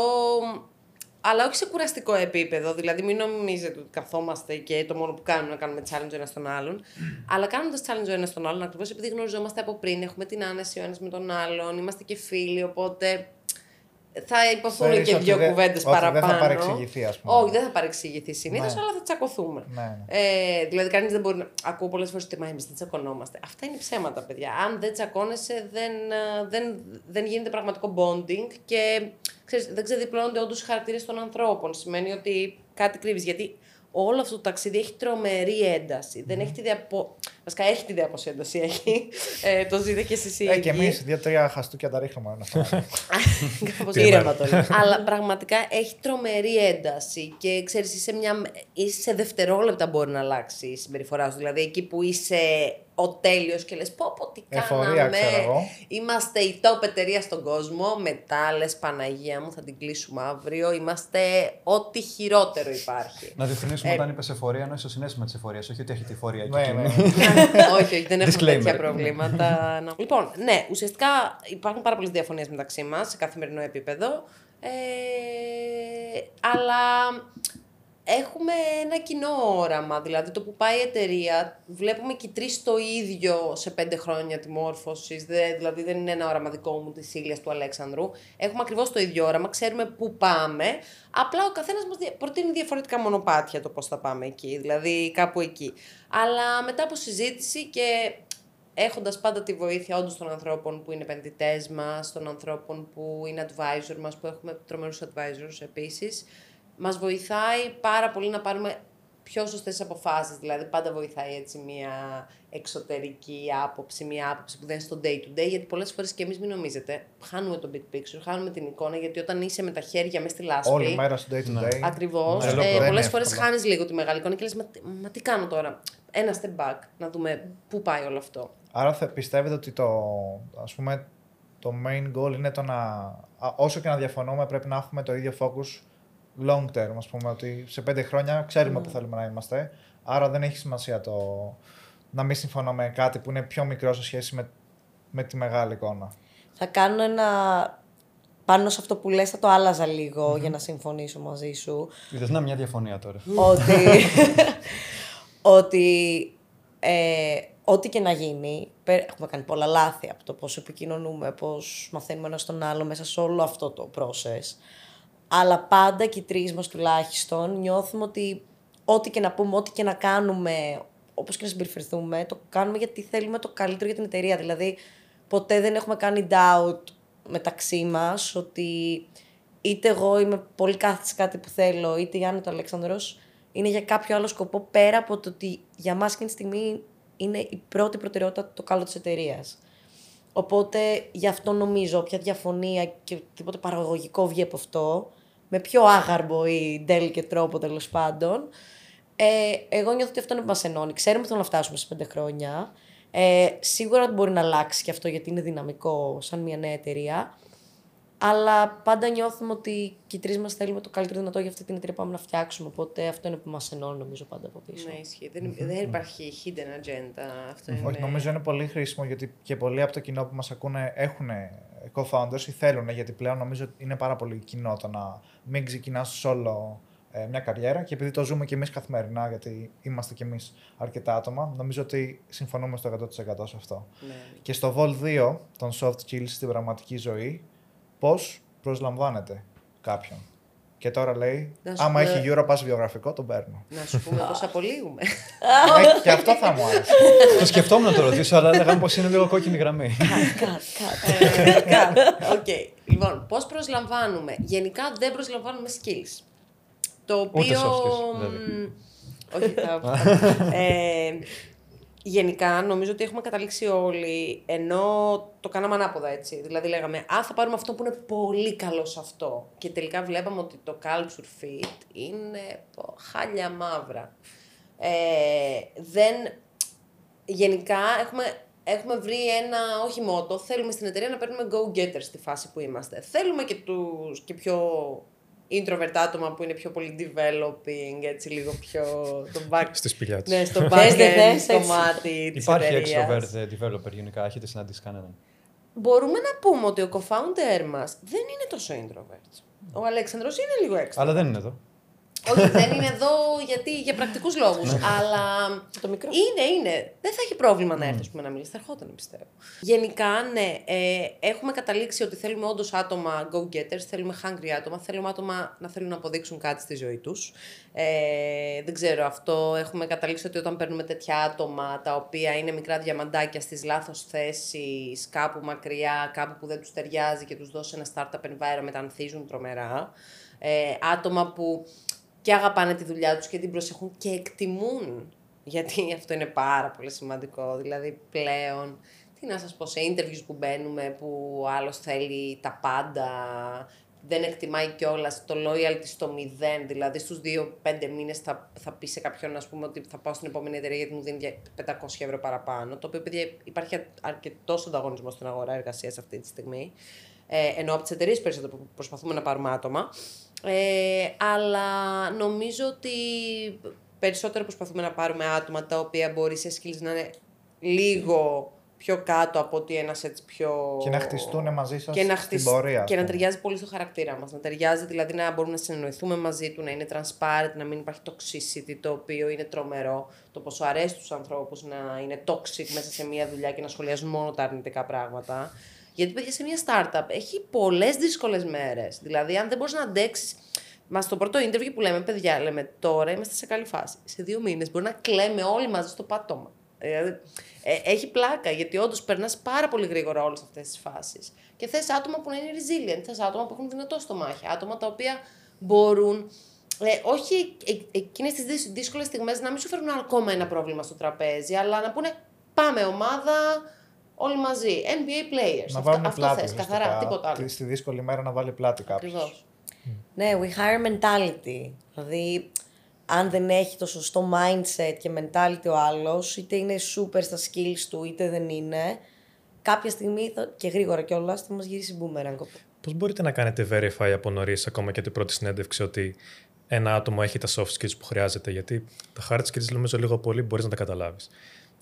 [SPEAKER 1] Αλλά όχι σε κουραστικό επίπεδο. Δηλαδή, μην νομίζετε ότι καθόμαστε και το μόνο που κάνουμε είναι να κάνουμε challenge ο ένας τον άλλον. αλλά κάνοντας challenge ο ένας τον άλλον, ακριβώς επειδή γνωριζόμαστε από πριν, έχουμε την άνεση ο ένας με τον άλλον, είμαστε και φίλοι, οπότε θα υποθούν και δύο κουβέντες παραπάνω.
[SPEAKER 4] Δεν θα παρεξηγηθεί, ας πούμε.
[SPEAKER 1] Όχι, δεν θα παρεξηγηθεί συνήθως, ναι. αλλά θα τσακωθούμε. Ναι, ναι. Ε, δηλαδή, κανείς δεν μπορεί να. Ακούω πολλές φορές ότι εμείς δεν τσακωνόμαστε. Αυτά είναι ψέματα, παιδιά. Αν δεν τσακώνεσαι, δεν, ε, δεν, δεν γίνεται πραγματικό bonding και ξέρεις, δεν ξεδιπλώνονται όντως οι χαρακτήρες των ανθρώπων. Σημαίνει ότι κάτι κρύβεις. Γιατί όλο αυτό το ταξίδι έχει τρομερή ένταση. Δεν έχει τη διαπο... Βασικά έχει τη διαποσένταση, έχει. Ε, το ζείτε και εσείς
[SPEAKER 4] Ε, και εμείς δύο-τρία χαστούκια τα ρίχνουμε ένα
[SPEAKER 1] Κάπως ήρεμα το λέω. Αλλά πραγματικά έχει τρομερή ένταση και ξέρεις, είσαι, μια... είσαι σε δευτερόλεπτα μπορεί να αλλάξει η συμπεριφορά σου. Δηλαδή εκεί που είσαι ο τέλειος και λες: Πω, πω, τι κάναμε. Είμαστε η top εταιρεία στον κόσμο. Μετά λες: Παναγία μου, θα την κλείσουμε αύριο. Είμαστε ό,τι χειρότερο υπάρχει.
[SPEAKER 2] Να διευκρινίσουμε ε, όταν είπες εφορία, εννοείς το συνέστημα της εφορίας, όχι ότι έχει τη φορεία εκεί.
[SPEAKER 1] Ναι, ναι. όχι, όχι, δεν έχουμε τέτοια προβλήματα. λοιπόν, ναι, ουσιαστικά υπάρχουν πάρα πολλές διαφωνίες μεταξύ μας σε καθημερινό επίπεδο. Ε, αλλά έχουμε ένα κοινό όραμα. Δηλαδή το που πάει η εταιρεία, βλέπουμε και τρεις το ίδιο σε πέντε χρόνια τη μόρφωση. Δηλαδή δεν είναι ένα όραμα δικό μου, της Ήλιας του Αλέξανδρου. Έχουμε ακριβώς το ίδιο όραμα, ξέρουμε πού πάμε. Απλά ο καθένας μας προτείνει διαφορετικά μονοπάτια το πώς θα πάμε εκεί. Δηλαδή κάπου εκεί. Αλλά μετά από συζήτηση και έχοντας πάντα τη βοήθεια όντως των ανθρώπων που είναι επενδυτές μας, των ανθρώπων που είναι advisor μας, που έχουμε τρομερούς advisors επίσης μας βοηθάει πάρα πολύ να πάρουμε πιο σωστές αποφάσεις. Δηλαδή πάντα βοηθάει έτσι μια εξωτερική άποψη, μια άποψη που δεν είναι στο day to day, γιατί πολλές φορές και εμείς μην νομίζετε, χάνουμε το big picture, χάνουμε την εικόνα, γιατί όταν είσαι με τα χέρια μέσα στη λάσπη...
[SPEAKER 4] Όλη μέρα στο day to ναι. day.
[SPEAKER 1] Ακριβώς. Ναι, ε, πολλές φορές χάνεις λίγο τη μεγάλη εικόνα και λες, μα, μα τι κάνω τώρα; Ένα step back, να δούμε πού πάει όλο αυτό.
[SPEAKER 4] Άρα θα πιστεύετε ότι το, ας πούμε, το main goal είναι το να, όσο και να διαφωνούμε, πρέπει να έχουμε το ίδιο focus long term, ας πούμε, ότι σε πέντε χρόνια ξέρουμε mm. που θέλουμε να είμαστε. Άρα δεν έχει σημασία το να μην συμφωνώ με κάτι που είναι πιο μικρό σε σχέση με, με τη μεγάλη εικόνα.
[SPEAKER 6] Θα κάνω ένα πάνω σε αυτό που λες θα το άλλαζα λίγο για να συμφωνήσω μαζί σου.
[SPEAKER 2] Είδες να μια διαφωνία τώρα.
[SPEAKER 6] ότι, ότι ε, ό,τι και να γίνει, πε- έχουμε κάνει πολλά λάθη από το πώς επικοινωνούμε, πώς μαθαίνουμε ένα τον άλλο μέσα σε όλο αυτό το process. Αλλά πάντα και οι τρεις μας τουλάχιστον νιώθουμε ότι ό,τι και να πούμε, ό,τι και να κάνουμε, όπως και να συμπεριφερθούμε, το κάνουμε γιατί θέλουμε το καλύτερο για την εταιρεία. Δηλαδή, ποτέ δεν έχουμε κάνει doubt μεταξύ μας ότι είτε εγώ είμαι πολύ κάθετη σε κάτι που θέλω, είτε η Άννα το Αλέξανδρος είναι για κάποιο άλλο σκοπό πέρα από το ότι για μας εκείνη τη στιγμή είναι η πρώτη προτεραιότητα το καλό της εταιρείας. Οπότε γι' αυτό νομίζω όποια διαφωνία και τίποτε παραγωγικό βγει από αυτό, με πιο άγαρμπο ή delicate τρόπο τέλος πάντων, ε, εγώ νιώθω ότι αυτό είναι που μας ενώνει. Ξέρουμε ότι θέλουμε να φτάσουμε σε πέντε χρόνια. Ε, σίγουρα μπορεί να αλλάξει και αυτό γιατί είναι δυναμικό σαν μια νέα εταιρεία. Αλλά πάντα νιώθουμε ότι και οι τρεις μας θέλουμε το καλύτερο δυνατό για αυτή την εταιρεία που πάμε να φτιάξουμε. Οπότε αυτό είναι που μας ενώνει, νομίζω, πάντα από πίσω.
[SPEAKER 1] Ναι, ισχύει. Δεν, δεν υπάρχει hidden agenda. Αυτό είναι.
[SPEAKER 4] Όχι, νομίζω είναι πολύ χρήσιμο γιατί και πολλοί από το κοινό που μας ακούνε έχουν co-founders ή θέλουν, γιατί πλέον νομίζω ότι είναι πάρα πολύ κοινό το να μην ξεκινάς solo ε, μια καριέρα και επειδή το ζούμε και εμείς καθημερινά, γιατί είμαστε κι εμείς αρκετά άτομα, νομίζω ότι συμφωνούμε στο 100% σε αυτό.
[SPEAKER 1] Ναι.
[SPEAKER 4] Και στο Vol 2 των soft skills στην πραγματική ζωή, πώς προσλαμβάνετε κάποιον; Και τώρα λέει,
[SPEAKER 1] Να σου
[SPEAKER 4] άμα
[SPEAKER 1] πούμε-
[SPEAKER 4] έχει Europass βιογραφικό, τον παίρνω.
[SPEAKER 1] Να σου πούμε πώς απολύουμε.
[SPEAKER 4] Ε, και αυτό θα μου άρεσε.
[SPEAKER 2] το σκεφτόμουν να το ρωτήσω, αλλά έλεγα πως είναι λίγο κόκκινη γραμμή.
[SPEAKER 1] Ε, κα- Οκ. Λοιπόν, πώς προσλαμβάνουμε; Γενικά δεν προσλαμβάνουμε skills. Το οποίο.
[SPEAKER 2] Ούτε soft skills, δηλαδή.
[SPEAKER 1] μ, Όχι, θα- ε, Γενικά νομίζω ότι έχουμε καταλήξει όλοι, ενώ το κάναμε ανάποδα έτσι. Δηλαδή λέγαμε, Α, θα πάρουμε αυτό που είναι πολύ καλό σε αυτό. Και τελικά βλέπαμε ότι το culture fit είναι πω, χάλια μαύρα. Ε, δεν γενικά έχουμε, έχουμε βρει ένα, όχι μότο, θέλουμε στην εταιρεία να παίρνουμε go-getters στη φάση που είμαστε. Θέλουμε και τους και πιο introvert άτομα που είναι πιο πολύ developing, έτσι λίγο πιο το back...
[SPEAKER 5] Στη σπηλιά τη.
[SPEAKER 1] ναι, στο
[SPEAKER 6] Θες,
[SPEAKER 1] back
[SPEAKER 6] δεν θες,
[SPEAKER 1] end
[SPEAKER 6] έτσι.
[SPEAKER 1] κομμάτι της
[SPEAKER 2] Υπάρχει
[SPEAKER 1] εταιρείας.
[SPEAKER 2] extrovert ε, developer γενικά, έχετε συναντήσει κανέναν;
[SPEAKER 1] Μπορούμε να πούμε ότι ο co-founder μας δεν είναι τόσο introvert. Ο Αλέξανδρος είναι λίγο έξω.
[SPEAKER 2] Αλλά δεν είναι εδώ.
[SPEAKER 1] Όχι, δεν είναι εδώ γιατί για πρακτικούς λόγους. αλλά.
[SPEAKER 6] Το μικρό.
[SPEAKER 1] Είναι, είναι. Δεν θα έχει πρόβλημα να έρθει ας πούμε, να μιλήσει. Θα ερχόταν, πιστεύω. Γενικά, ναι. Ε, έχουμε καταλήξει ότι θέλουμε όντως άτομα go-getters, θέλουμε hungry άτομα, θέλουμε άτομα να θέλουν να αποδείξουν κάτι στη ζωή τους. Ε, δεν ξέρω, αυτό έχουμε καταλήξει ότι όταν παίρνουμε τέτοια άτομα τα οποία είναι μικρά διαμαντάκια στις λάθος θέσεις, κάπου μακριά, κάπου που δεν τους ταιριάζει και τους δώσει ένα startup environment, ανθίζουν τρομερά. Ε, άτομα που και αγαπάνε τη δουλειά τους και την προσεχούν και εκτιμούν. Γιατί αυτό είναι πάρα πολύ σημαντικό. Δηλαδή πλέον, τι να σας πω, σε interviews που μπαίνουμε που ο άλλος θέλει τα πάντα, δεν εκτιμάει κιόλας το loyalty στο μηδέν. Δηλαδή στους δύο-πέντε μήνες θα, θα πει σε κάποιον ας πούμε, ότι θα πάω στην επόμενη εταιρεία γιατί μου δίνει 500 ευρώ παραπάνω. Το οποίο παιδιά, υπάρχει αρκετός ανταγωνισμός στην αγορά εργασίας αυτή τη στιγμή. Ε, ενώ από τις εταιρείες περισσότερο που προσπαθούμε να πάρουμε άτομα. Ε, αλλά νομίζω ότι περισσότερο προσπαθούμε να πάρουμε άτομα τα οποία μπορεί σε skills να είναι λίγο πιο κάτω από ότι ένας έτσι πιο.
[SPEAKER 4] Και να χτιστούν μαζί σας
[SPEAKER 1] και να
[SPEAKER 4] στην
[SPEAKER 1] χτισ-
[SPEAKER 4] πορεία, ας
[SPEAKER 1] Και να
[SPEAKER 4] πούμε.
[SPEAKER 1] ταιριάζει πολύ στο χαρακτήρα μας. Να ταιριάζει δηλαδή να μπορούμε να συνεννοηθούμε μαζί του, να είναι transparent, να μην υπάρχει toxicity, το οποίο είναι τρομερό. Το πόσο αρέσει στου ανθρώπους να είναι toxic μέσα σε μια δουλειά και να σχολιάζουν μόνο τα αρνητικά πράγματα. Γιατί, παιδιά, σε μια startup έχει πολλές δύσκολες μέρες. Δηλαδή, αν δεν μπορείς να αντέξεις. Μας στο πρώτο interview που λέμε, παιδιά, λέμε τώρα είμαστε σε καλή φάση. Σε δύο μήνες μπορεί να κλαίμε όλοι μαζί στο πάτωμα. Δηλαδή, ε, έχει πλάκα γιατί όντως περνάς πάρα πολύ γρήγορα όλες αυτές τις φάσεις. Και θες άτομα που να είναι resilient, θες άτομα που έχουν δυνατό στομάχι, άτομα τα οποία μπορούν. Ε, όχι ε, εκείνες τις δύσκολες στιγμές να μην σου φέρουν ακόμα ένα πρόβλημα στο τραπέζι, αλλά να πούνε πάμε ομάδα, όλοι μαζί. NBA players.
[SPEAKER 4] Να
[SPEAKER 1] αυτό
[SPEAKER 4] βάλουν
[SPEAKER 1] αυτό
[SPEAKER 4] πλάτη.
[SPEAKER 1] θες, καθαρά,
[SPEAKER 4] ουσιαστικά,
[SPEAKER 1] τίποτα άλλο.
[SPEAKER 4] Στη δύσκολη μέρα να βάλει πλάτη κάποιος.
[SPEAKER 1] Ακριβώς.
[SPEAKER 6] Ναι, we hire mentality. Δηλαδή, αν δεν έχει το σωστό mindset και mentality ο άλλος, είτε είναι super στα skills του, είτε δεν είναι, κάποια στιγμή θα, και γρήγορα κιόλας θα μας γυρίσει boomerang.
[SPEAKER 5] Πώς μπορείτε να κάνετε verify από νωρίς, ακόμα και την πρώτη συνέντευξη, ότι ένα άτομο έχει τα soft skills που χρειάζεται; Γιατί τα hard skills, νομίζω, λίγο πολύ μπορείς να τα καταλάβεις.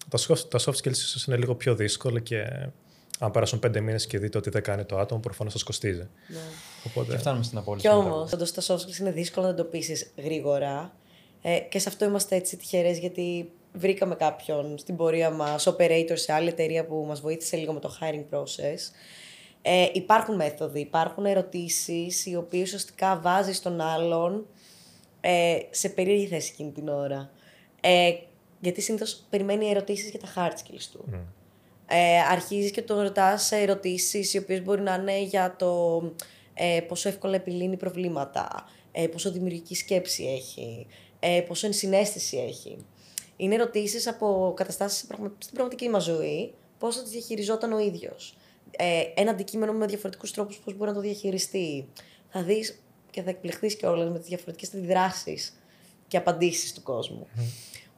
[SPEAKER 5] Τα soft, τα soft skills ίσως είναι λίγο πιο δύσκολο και αν περάσουν πέντε μήνες και δείτε ότι δεν κάνει το άτομο, προφανώς σας κοστίζει.
[SPEAKER 6] Ναι.
[SPEAKER 5] Οπότε.
[SPEAKER 2] Και φτάνουμε στην απόλυση.
[SPEAKER 6] Κι
[SPEAKER 2] μετά.
[SPEAKER 6] όμω, όντως τα soft skills είναι δύσκολο να εντοπίσει γρήγορα. Ε, και σε αυτό είμαστε έτσι τυχερές, γιατί βρήκαμε κάποιον στην πορεία μας, operator σε άλλη εταιρεία που μας βοήθησε λίγο με το hiring process. Ε, υπάρχουν μέθοδοι, υπάρχουν ερωτήσεις οι οποίες ουσιαστικά βάζεις τον άλλον ε, σε περίεργη θέση εκείνη την ώρα. Ε, γιατί συνήθως περιμένει ερωτήσεις για τα hard skills του. Ε, αρχίζεις και τον ρωτάς ερωτήσεις οι οποίες μπορεί να είναι για το ε, πόσο εύκολα επιλύνει προβλήματα, ε, πόσο δημιουργική σκέψη έχει, ε, πόσο ενσυναίσθηση έχει. Είναι ερωτήσεις από καταστάσεις σε πραγμα- στην πραγματική μας ζωή, πώς θα τις διαχειριζόταν ο ίδιος. Ε, ένα αντικείμενο με διαφορετικούς τρόπους πώς μπορεί να το διαχειριστεί. Θα δεις και θα εκπληχθείς κιόλας με τις διαφορετικές αντιδράσεις και απαντήσεις του κόσμου.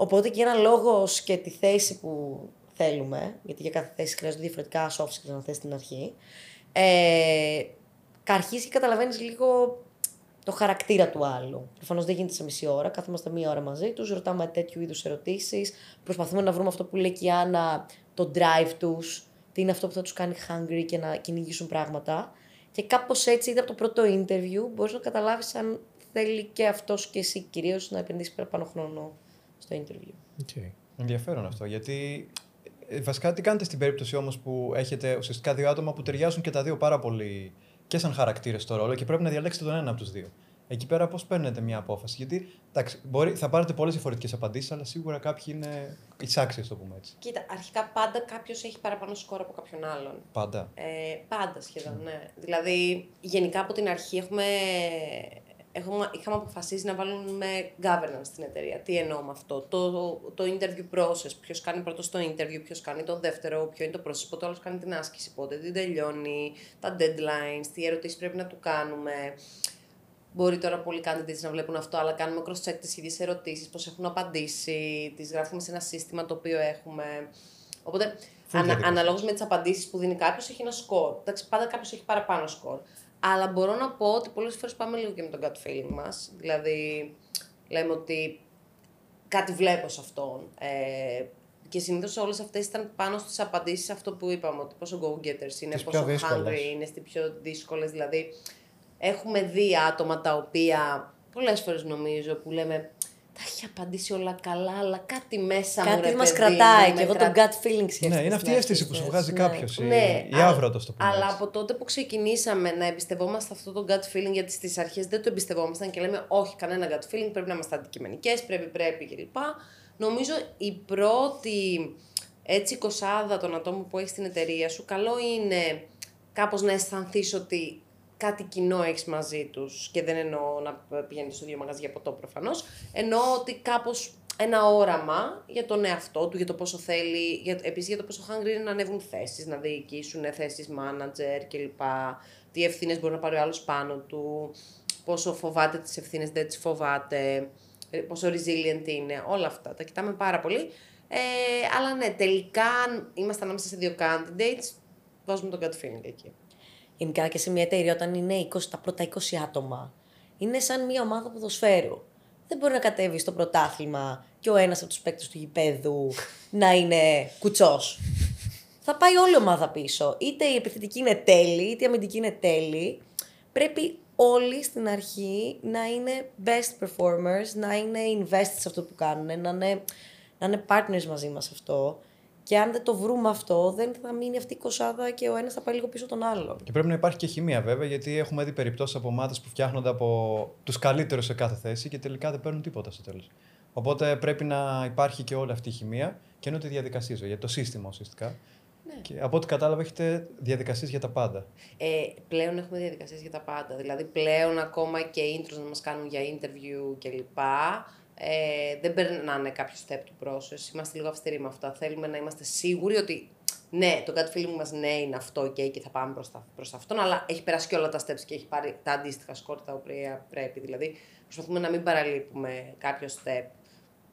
[SPEAKER 6] Οπότε και ένα λόγο και τη θέση που θέλουμε, γιατί για κάθε θέση χρειάζονται διαφορετικά soft skills να θες στην αρχή, ε, αρχίζει και καταλαβαίνεις λίγο το χαρακτήρα του άλλου. Προφανώς δεν γίνεται σε μισή ώρα. Κάθομαστε μία ώρα μαζί τους, ρωτάμε τέτοιου είδους ερωτήσεις. Προσπαθούμε να βρούμε αυτό που λέει και η Άννα, το drive τους, τι είναι αυτό που θα τους κάνει hungry και να κυνηγήσουν πράγματα. Και κάπως έτσι, είτε από το πρώτο interview, μπορείς να καταλάβεις αν θέλει και αυτός και εσύ κυρίως να επενδύσεις παραπάνω χρόνο στο interview.
[SPEAKER 5] Okay.
[SPEAKER 2] Ενδιαφέρον αυτό, γιατί ε, βασικά τι κάνετε στην περίπτωση όμως που έχετε ουσιαστικά δύο άτομα που ταιριάζουν και τα δύο πάρα πολύ και σαν χαρακτήρες στο ρόλο και πρέπει να διαλέξετε τον ένα από τους δύο. Εκεί πέρα πώς παίρνετε μια απόφαση, γιατί εντάξει, μπορεί, θα πάρετε πολλές διαφορετικές απαντήσεις, αλλά σίγουρα κάποιοι είναι εισάξιες, το πούμε έτσι.
[SPEAKER 1] Κοίτα, αρχικά πάντα κάποιος έχει παραπάνω σκόρ από κάποιον άλλον.
[SPEAKER 2] Πάντα.
[SPEAKER 1] Ε, πάντα σχεδόν, ναι. Δηλαδή, γενικά από την αρχή έχουμε, έχουμε, είχαμε αποφασίσει να βάλουμε governance στην εταιρεία. Τι εννοώ με αυτό; Το, το interview process. Ποιος κάνει πρώτος το interview, ποιος κάνει το δεύτερο, ποιο είναι το process, πότε άλλος κάνει την άσκηση, πότε την τελειώνει, τα deadlines, τι ερωτήσεις πρέπει να του κάνουμε. Μπορεί τώρα πολλοί candidates να βλέπουν αυτό, αλλά κάνουμε cross-check τις ίδιες ερωτήσεις, πώς έχουν απαντήσει, τις γράφουμε σε ένα σύστημα το οποίο έχουμε. Οπότε, ανα,
[SPEAKER 2] διαδικασία.
[SPEAKER 1] αναλόγως με τις απαντήσεις που δίνει κάποιος, έχει ένα σκορ. Εντάξει, πάντα κάποιος έχει παραπάνω σκορ. Αλλά μπορώ να πω ότι πολλές φορές πάμε λίγο και με τον gut feeling μας. Δηλαδή, λέμε ότι κάτι βλέπω σε αυτόν. Ε, και συνήθως όλες αυτές ήταν πάνω στις απαντήσεις αυτό που είπαμε, ότι πόσο go-getters είναι,
[SPEAKER 4] Τις πιο
[SPEAKER 1] πόσο
[SPEAKER 4] δύσκολες.
[SPEAKER 1] hungry είναι, στις πιο δύσκολες. Δηλαδή, έχουμε δει άτομα τα οποία πολλές φορές νομίζω που λέμε τα έχει απαντήσει όλα καλά, αλλά κάτι μέσα μου.
[SPEAKER 6] Κάτι
[SPEAKER 1] ρε
[SPEAKER 6] μας
[SPEAKER 1] παιδί
[SPEAKER 6] κρατάει
[SPEAKER 1] μου,
[SPEAKER 6] και
[SPEAKER 1] με
[SPEAKER 6] εγώ
[SPEAKER 1] κρα-
[SPEAKER 6] το gut feeling σκέφτομαι.
[SPEAKER 2] Ναι, είναι αυτή η
[SPEAKER 6] στην
[SPEAKER 2] αίσθηση
[SPEAKER 6] αρχή,
[SPEAKER 2] που σου
[SPEAKER 6] θες.
[SPEAKER 2] βγάζει
[SPEAKER 6] Ναι.
[SPEAKER 2] κάποιος.
[SPEAKER 1] Ναι,
[SPEAKER 2] η
[SPEAKER 1] αλλά-
[SPEAKER 2] άβρατο το πούμε.
[SPEAKER 1] Αλλά
[SPEAKER 2] έτσι.
[SPEAKER 1] από τότε που ξεκινήσαμε να εμπιστευόμαστε αυτό το gut feeling, γιατί στις αρχές δεν το εμπιστευόμασταν και λέμε Όχι, κανένα gut feeling, πρέπει να είμαστε αντικειμενικές, πρέπει, πρέπει κλπ. Νομίζω η πρώτη έτσι κοσάδα των ατόμων που έχεις στην εταιρεία σου, καλό είναι κάπως να αισθανθείς ότι κάτι κοινό έχεις μαζί τους και δεν εννοώ να πηγαίνεις στο ίδιο μαγαζί για ποτό προφανώς. Εννοώ ότι κάπως ένα όραμα για τον εαυτό του, για το πόσο θέλει, για, επίσης για το πόσο hungry είναι να ανέβουν θέσεις, να διοικήσουν θέσεις manager κλπ. Τι ευθύνες μπορεί να πάρει ο άλλος πάνω του, πόσο φοβάται τις ευθύνες, δεν τις φοβάται, ε, πόσο resilient είναι, όλα αυτά. Τα κοιτάμε πάρα πολύ. Ε, αλλά ναι, τελικά αν είμαστε ανάμεσα σε δύο candidates, βάζουμε τον gut feeling εκεί.
[SPEAKER 6] Γενικά και σε μια εταιρεία όταν είναι 20, τα πρώτα 20 άτομα, είναι σαν μια ομάδα ποδοσφαίρου. Δεν μπορεί να κατέβει στο πρωτάθλημα και ο ένας από τους παίκτες του γηπέδου να είναι κουτσός. Θα πάει όλη η ομάδα πίσω. Είτε η επιθετική είναι τέλη, είτε η αμυντική είναι τέλη. Πρέπει όλοι στην αρχή να είναι best performers, να είναι invested σε αυτό που κάνουν, να είναι, να είναι partners μαζί μας αυτό. Και αν δεν το βρούμε αυτό, δεν θα μείνει αυτή η κοσάδα και ο ένας θα πάει λίγο πίσω τον άλλον.
[SPEAKER 2] Και πρέπει να υπάρχει και χημεία βέβαια, γιατί έχουμε δει περιπτώσεις από ομάδες που φτιάχνονται από τους καλύτερους σε κάθε θέση και τελικά δεν παίρνουν τίποτα στο τέλος. Οπότε πρέπει να υπάρχει και όλη αυτή η χημεία και εννοείται διαδικασίες, για το σύστημα ουσιαστικά. Και από ό,τι κατάλαβα, έχετε διαδικασίες για τα πάντα.
[SPEAKER 1] Ε, πλέον έχουμε διαδικασίες για τα πάντα. Δηλαδή πλέον ακόμα και intros να μας κάνουν για interview κλπ. Ε, δεν περνάνε κάποιο step του process. Είμαστε λίγο αυστηροί με αυτά. Θέλουμε να είμαστε σίγουροι ότι ναι, το gut feeling μας ναι είναι αυτό okay, και θα πάμε προς, τα, προς αυτόν, αλλά έχει περάσει και όλα τα steps και έχει πάρει τα αντίστοιχα σκόρ τα οποία πρέπει. Δηλαδή προσπαθούμε να μην παραλείπουμε κάποιο step.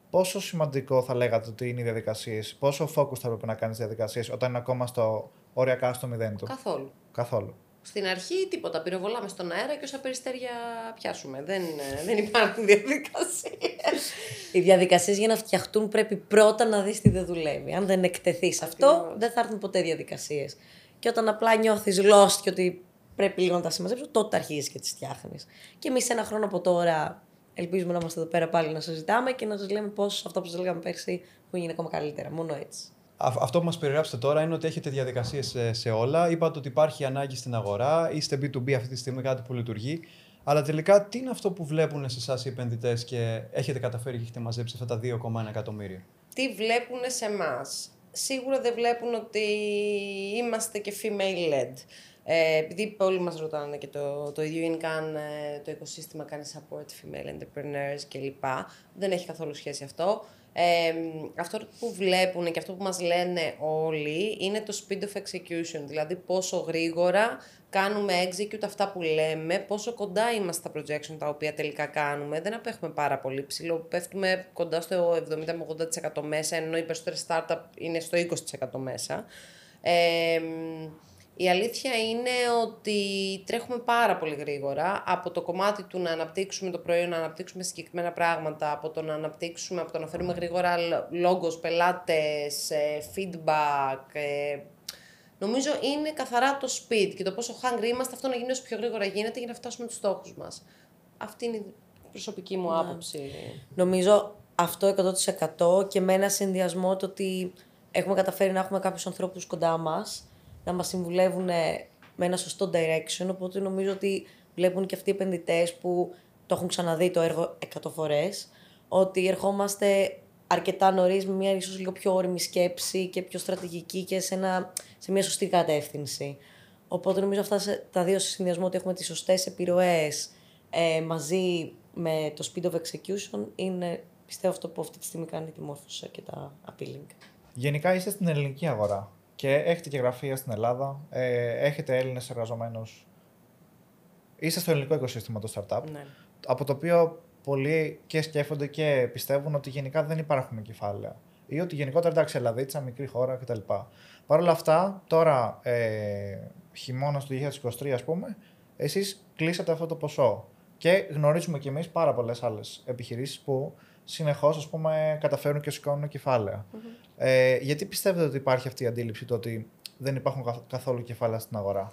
[SPEAKER 4] Πόσο σημαντικό θα λέγατε ότι είναι οι διαδικασίες, πόσο focus θα έπρεπε να κάνεις διαδικασίες όταν είναι ακόμα στο οριακά στο μηδέν του;
[SPEAKER 1] Καθόλου.
[SPEAKER 4] Καθόλου.
[SPEAKER 1] Στην αρχή τίποτα. Πυροβολάμε στον αέρα και όσα περιστέρια πιάσουμε. Δεν, ε, δεν υπάρχουν διαδικασίες.
[SPEAKER 6] Οι διαδικασίες για να φτιαχτούν πρέπει πρώτα να δεις τι δεν δουλεύει. Αν δεν εκτεθείς σε αυτό,
[SPEAKER 1] Ακριβώς.
[SPEAKER 6] δεν θα έρθουν ποτέ διαδικασίες. Και όταν απλά νιώθεις lost και ότι πρέπει λίγο να τα συμμαζέψω, τότε αρχίζεις και τις φτιάχνεις. Και εμείς ένα χρόνο από τώρα ελπίζουμε να είμαστε εδώ πέρα πάλι να συζητάμε και να σας λέμε πώς αυτό που σας λέγαμε πέρσι που γίνει ακόμα καλύτερα. Μόνο έτσι.
[SPEAKER 2] Α- Αυτό που μας περιγράψετε τώρα είναι ότι έχετε διαδικασίες σε, σε όλα. Είπατε ότι υπάρχει ανάγκη στην αγορά, είστε B2B αυτή τη στιγμή, κάτι που λειτουργεί. Αλλά τελικά, τι είναι αυτό που βλέπουν σε εσάς οι επενδυτές και έχετε καταφέρει και έχετε μαζέψει αυτά τα 2,1 εκατομμύρια;
[SPEAKER 1] τι βλέπουν σε εμάς; Σίγουρα δεν βλέπουν ότι είμαστε και female led. Ε, επειδή όλοι μας ρωτάνε και το, το ίδιο είναι καν ε, το οικοσύστημα κάνει support female entrepreneurs κλπ. Δεν έχει καθόλου σχέση αυτό. Ε, αυτό που βλέπουν και αυτό που μας λένε όλοι είναι το speed of execution, δηλαδή πόσο γρήγορα κάνουμε execute αυτά που λέμε, πόσο κοντά είμαστε στα projection τα οποία τελικά κάνουμε. Δεν απέχουμε πάρα πολύ ψηλό, πέφτουμε κοντά στο 70 με 80% μέσα, ενώ οι περισσότερες startup είναι στο 20% μέσα. Ε, η αλήθεια είναι ότι τρέχουμε πάρα πολύ γρήγορα από το κομμάτι του να αναπτύξουμε το προϊόν, να αναπτύξουμε συγκεκριμένα πράγματα, από το να αναπτύξουμε, από το να φέρουμε γρήγορα λόγος, πελάτες, ε, feedback. ε, Νομίζω είναι καθαρά το speed και το πόσο hungry είμαστε αυτό να γίνει όσο πιο γρήγορα γίνεται για να φτάσουμε τους στόχους μας. Αυτή είναι η προσωπική μου άποψη.
[SPEAKER 6] Νομίζω αυτό 100% και με ένα συνδυασμό το ότι έχουμε καταφέρει να έχουμε κάποιους ανθρώπους κοντά μας, να μας συμβουλεύουν με ένα σωστό direction, οπότε νομίζω ότι βλέπουν και αυτοί οι επενδυτές που το έχουν ξαναδεί το έργο 100 φορές, ότι ερχόμαστε αρκετά νωρίς με μια ίσως λίγο πιο όρημη σκέψη και πιο στρατηγική και σε, ένα, σε μια σωστή κατεύθυνση. Οπότε νομίζω αυτά σε- τα δύο σε συνδυασμό ότι έχουμε τις σωστές επιρροές ε, μαζί με το speed of execution είναι πιστεύω αυτό που αυτή τη στιγμή κάνει τη μόρφωση και τα appealing.
[SPEAKER 4] Γενικά είστε στην ελληνική αγορά και έχετε και γραφεία στην Ελλάδα, ε, έχετε Έλληνες εργαζομένους. Είστε στο ελληνικό οικοσύστημα το startup,
[SPEAKER 1] Ναι.
[SPEAKER 4] από το οποίο πολλοί και σκέφτονται και πιστεύουν ότι γενικά δεν υπάρχουν κεφάλαια. Ή ότι γενικότερα εντάξει, Ελλαδίτσα, μικρή χώρα κτλ. Παρ' όλα αυτά, τώρα ε, χειμώνας του 2023, ας πούμε, εσείς κλείσατε αυτό το ποσό. Και γνωρίζουμε κι εμείς πάρα πολλές άλλες επιχειρήσεις που συνεχώς καταφέρουν και σηκώνουν κεφάλαια. Ε, γιατί πιστεύετε ότι υπάρχει αυτή η αντίληψη το ότι δεν υπάρχουν καθ- καθόλου κεφάλαια στην αγορά;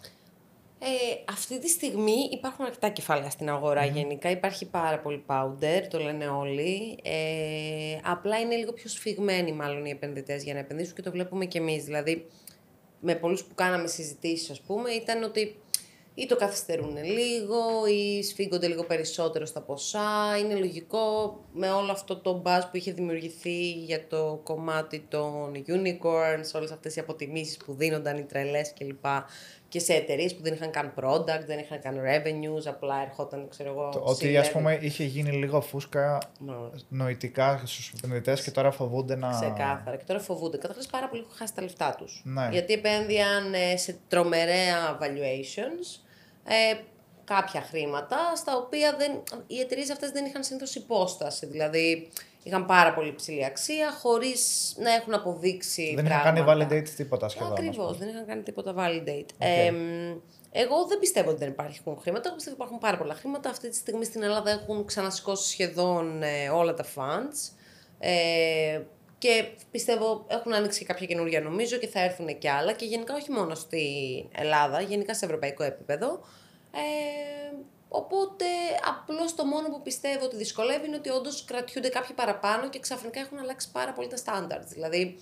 [SPEAKER 1] Ε, αυτή τη στιγμή υπάρχουν αρκετά κεφάλαια στην αγορα γενικά. Υπάρχει πάρα πολύ powder, το λένε όλοι. Ε, απλά είναι λίγο πιο σφιγμένοι μάλλον οι επενδυτές για να επενδύσουν και το βλέπουμε και εμείς. Δηλαδή, με πολλούς που κάναμε συζητήσεις, ας πούμε, ήταν ότι ή το καθυστερούν λίγο ή σφίγγονται λίγο περισσότερο στα ποσά. Είναι λογικό με όλο αυτό το buzz που είχε δημιουργηθεί για το κομμάτι των unicorns, όλες αυτές οι αποτιμήσεις που δίνονταν οι τρελές κλπ. Και σε εταιρείες που δεν είχαν καν product, δεν είχαν καν revenues, απλά ερχόταν, ξέρω εγώ,
[SPEAKER 4] Το ότι
[SPEAKER 1] C-level.
[SPEAKER 4] ας πούμε είχε γίνει λίγο φούσκα
[SPEAKER 1] Ναι.
[SPEAKER 4] νοητικά στους επενδυτές και τώρα φοβούνται να...
[SPEAKER 1] Ξεκάθαρα. Και τώρα φοβούνται. Καταρχάς πάρα πολύ έχουν χάσει τα λεφτά τους.
[SPEAKER 4] Ναι.
[SPEAKER 1] Γιατί επένδυαν ε, σε τρομερέα valuations ε, κάποια χρήματα, στα οποία δεν, οι εταιρείες αυτές δεν είχαν συνήθως υπόσταση. Δηλαδή είχαν πάρα πολύ ψηλή αξία, χωρίς να έχουν αποδείξει.
[SPEAKER 4] Δεν είχαν
[SPEAKER 1] πράγματα.
[SPEAKER 4] κάνει validate τίποτα σχεδόν. ας
[SPEAKER 1] Ακριβώς,
[SPEAKER 4] πούμε.
[SPEAKER 1] δεν είχαν κάνει τίποτα validate. Ε, μ, εγώ δεν πιστεύω ότι δεν υπάρχουν χρήματα. Εγώ πιστεύω ότι υπάρχουν πάρα πολλά χρήματα. Αυτή τη στιγμή στην Ελλάδα έχουν ξανασηκώσει σχεδόν ε, όλα τα funds. Ε, και πιστεύω έχουν ανοίξει και κάποια καινούργια νομίζω και θα έρθουν και άλλα. Και γενικά όχι μόνο στην Ελλάδα, γενικά σε ευρωπαϊκό επίπεδο. Ε, οπότε απλώς το μόνο που πιστεύω ότι δυσκολεύει είναι ότι όντως κρατιούνται κάποιοι παραπάνω και ξαφνικά έχουν αλλάξει πάρα πολύ τα standards. Δηλαδή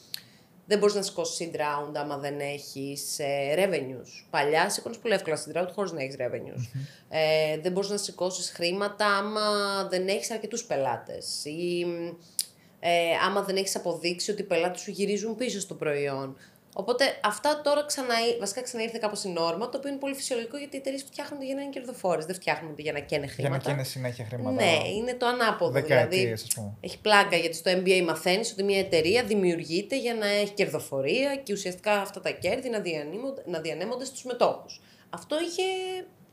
[SPEAKER 1] δεν μπορείς να σηκώσεις seed round άμα δεν έχεις ε, revenues. Παλιά σήκωνε πολύ εύκολα seed round χωρίς να έχεις revenues. Ε, δεν μπορείς να σηκώσεις χρήματα άμα δεν έχεις αρκετούς πελάτες. Ή ε, άμα δεν έχεις αποδείξει ότι οι πελάτες σου γυρίζουν πίσω στο προϊόν. Οπότε αυτά τώρα ξανά, βασικά ξαναήρθε κάπω η νόρμα, το οποίο είναι πολύ φυσιολογικό γιατί οι εταιρείες φτιάχνονται για να είναι κερδοφόρες. Δεν φτιάχνονται για να καίνε
[SPEAKER 4] Για
[SPEAKER 1] χρήματα.
[SPEAKER 4] να καίνε συνέχεια χρήματα.
[SPEAKER 1] Ναι, είναι το ανάποδο. δηλαδή,
[SPEAKER 4] Δεκαετίες, ας πούμε.
[SPEAKER 1] έχει πλάκα γιατί στο MBA μαθαίνεις ότι μια εταιρεία δημιουργείται για να έχει κερδοφορία και ουσιαστικά αυτά τα κέρδη να, διανύμονται- να διανέμονται στους μετόχους. Αυτό είχε,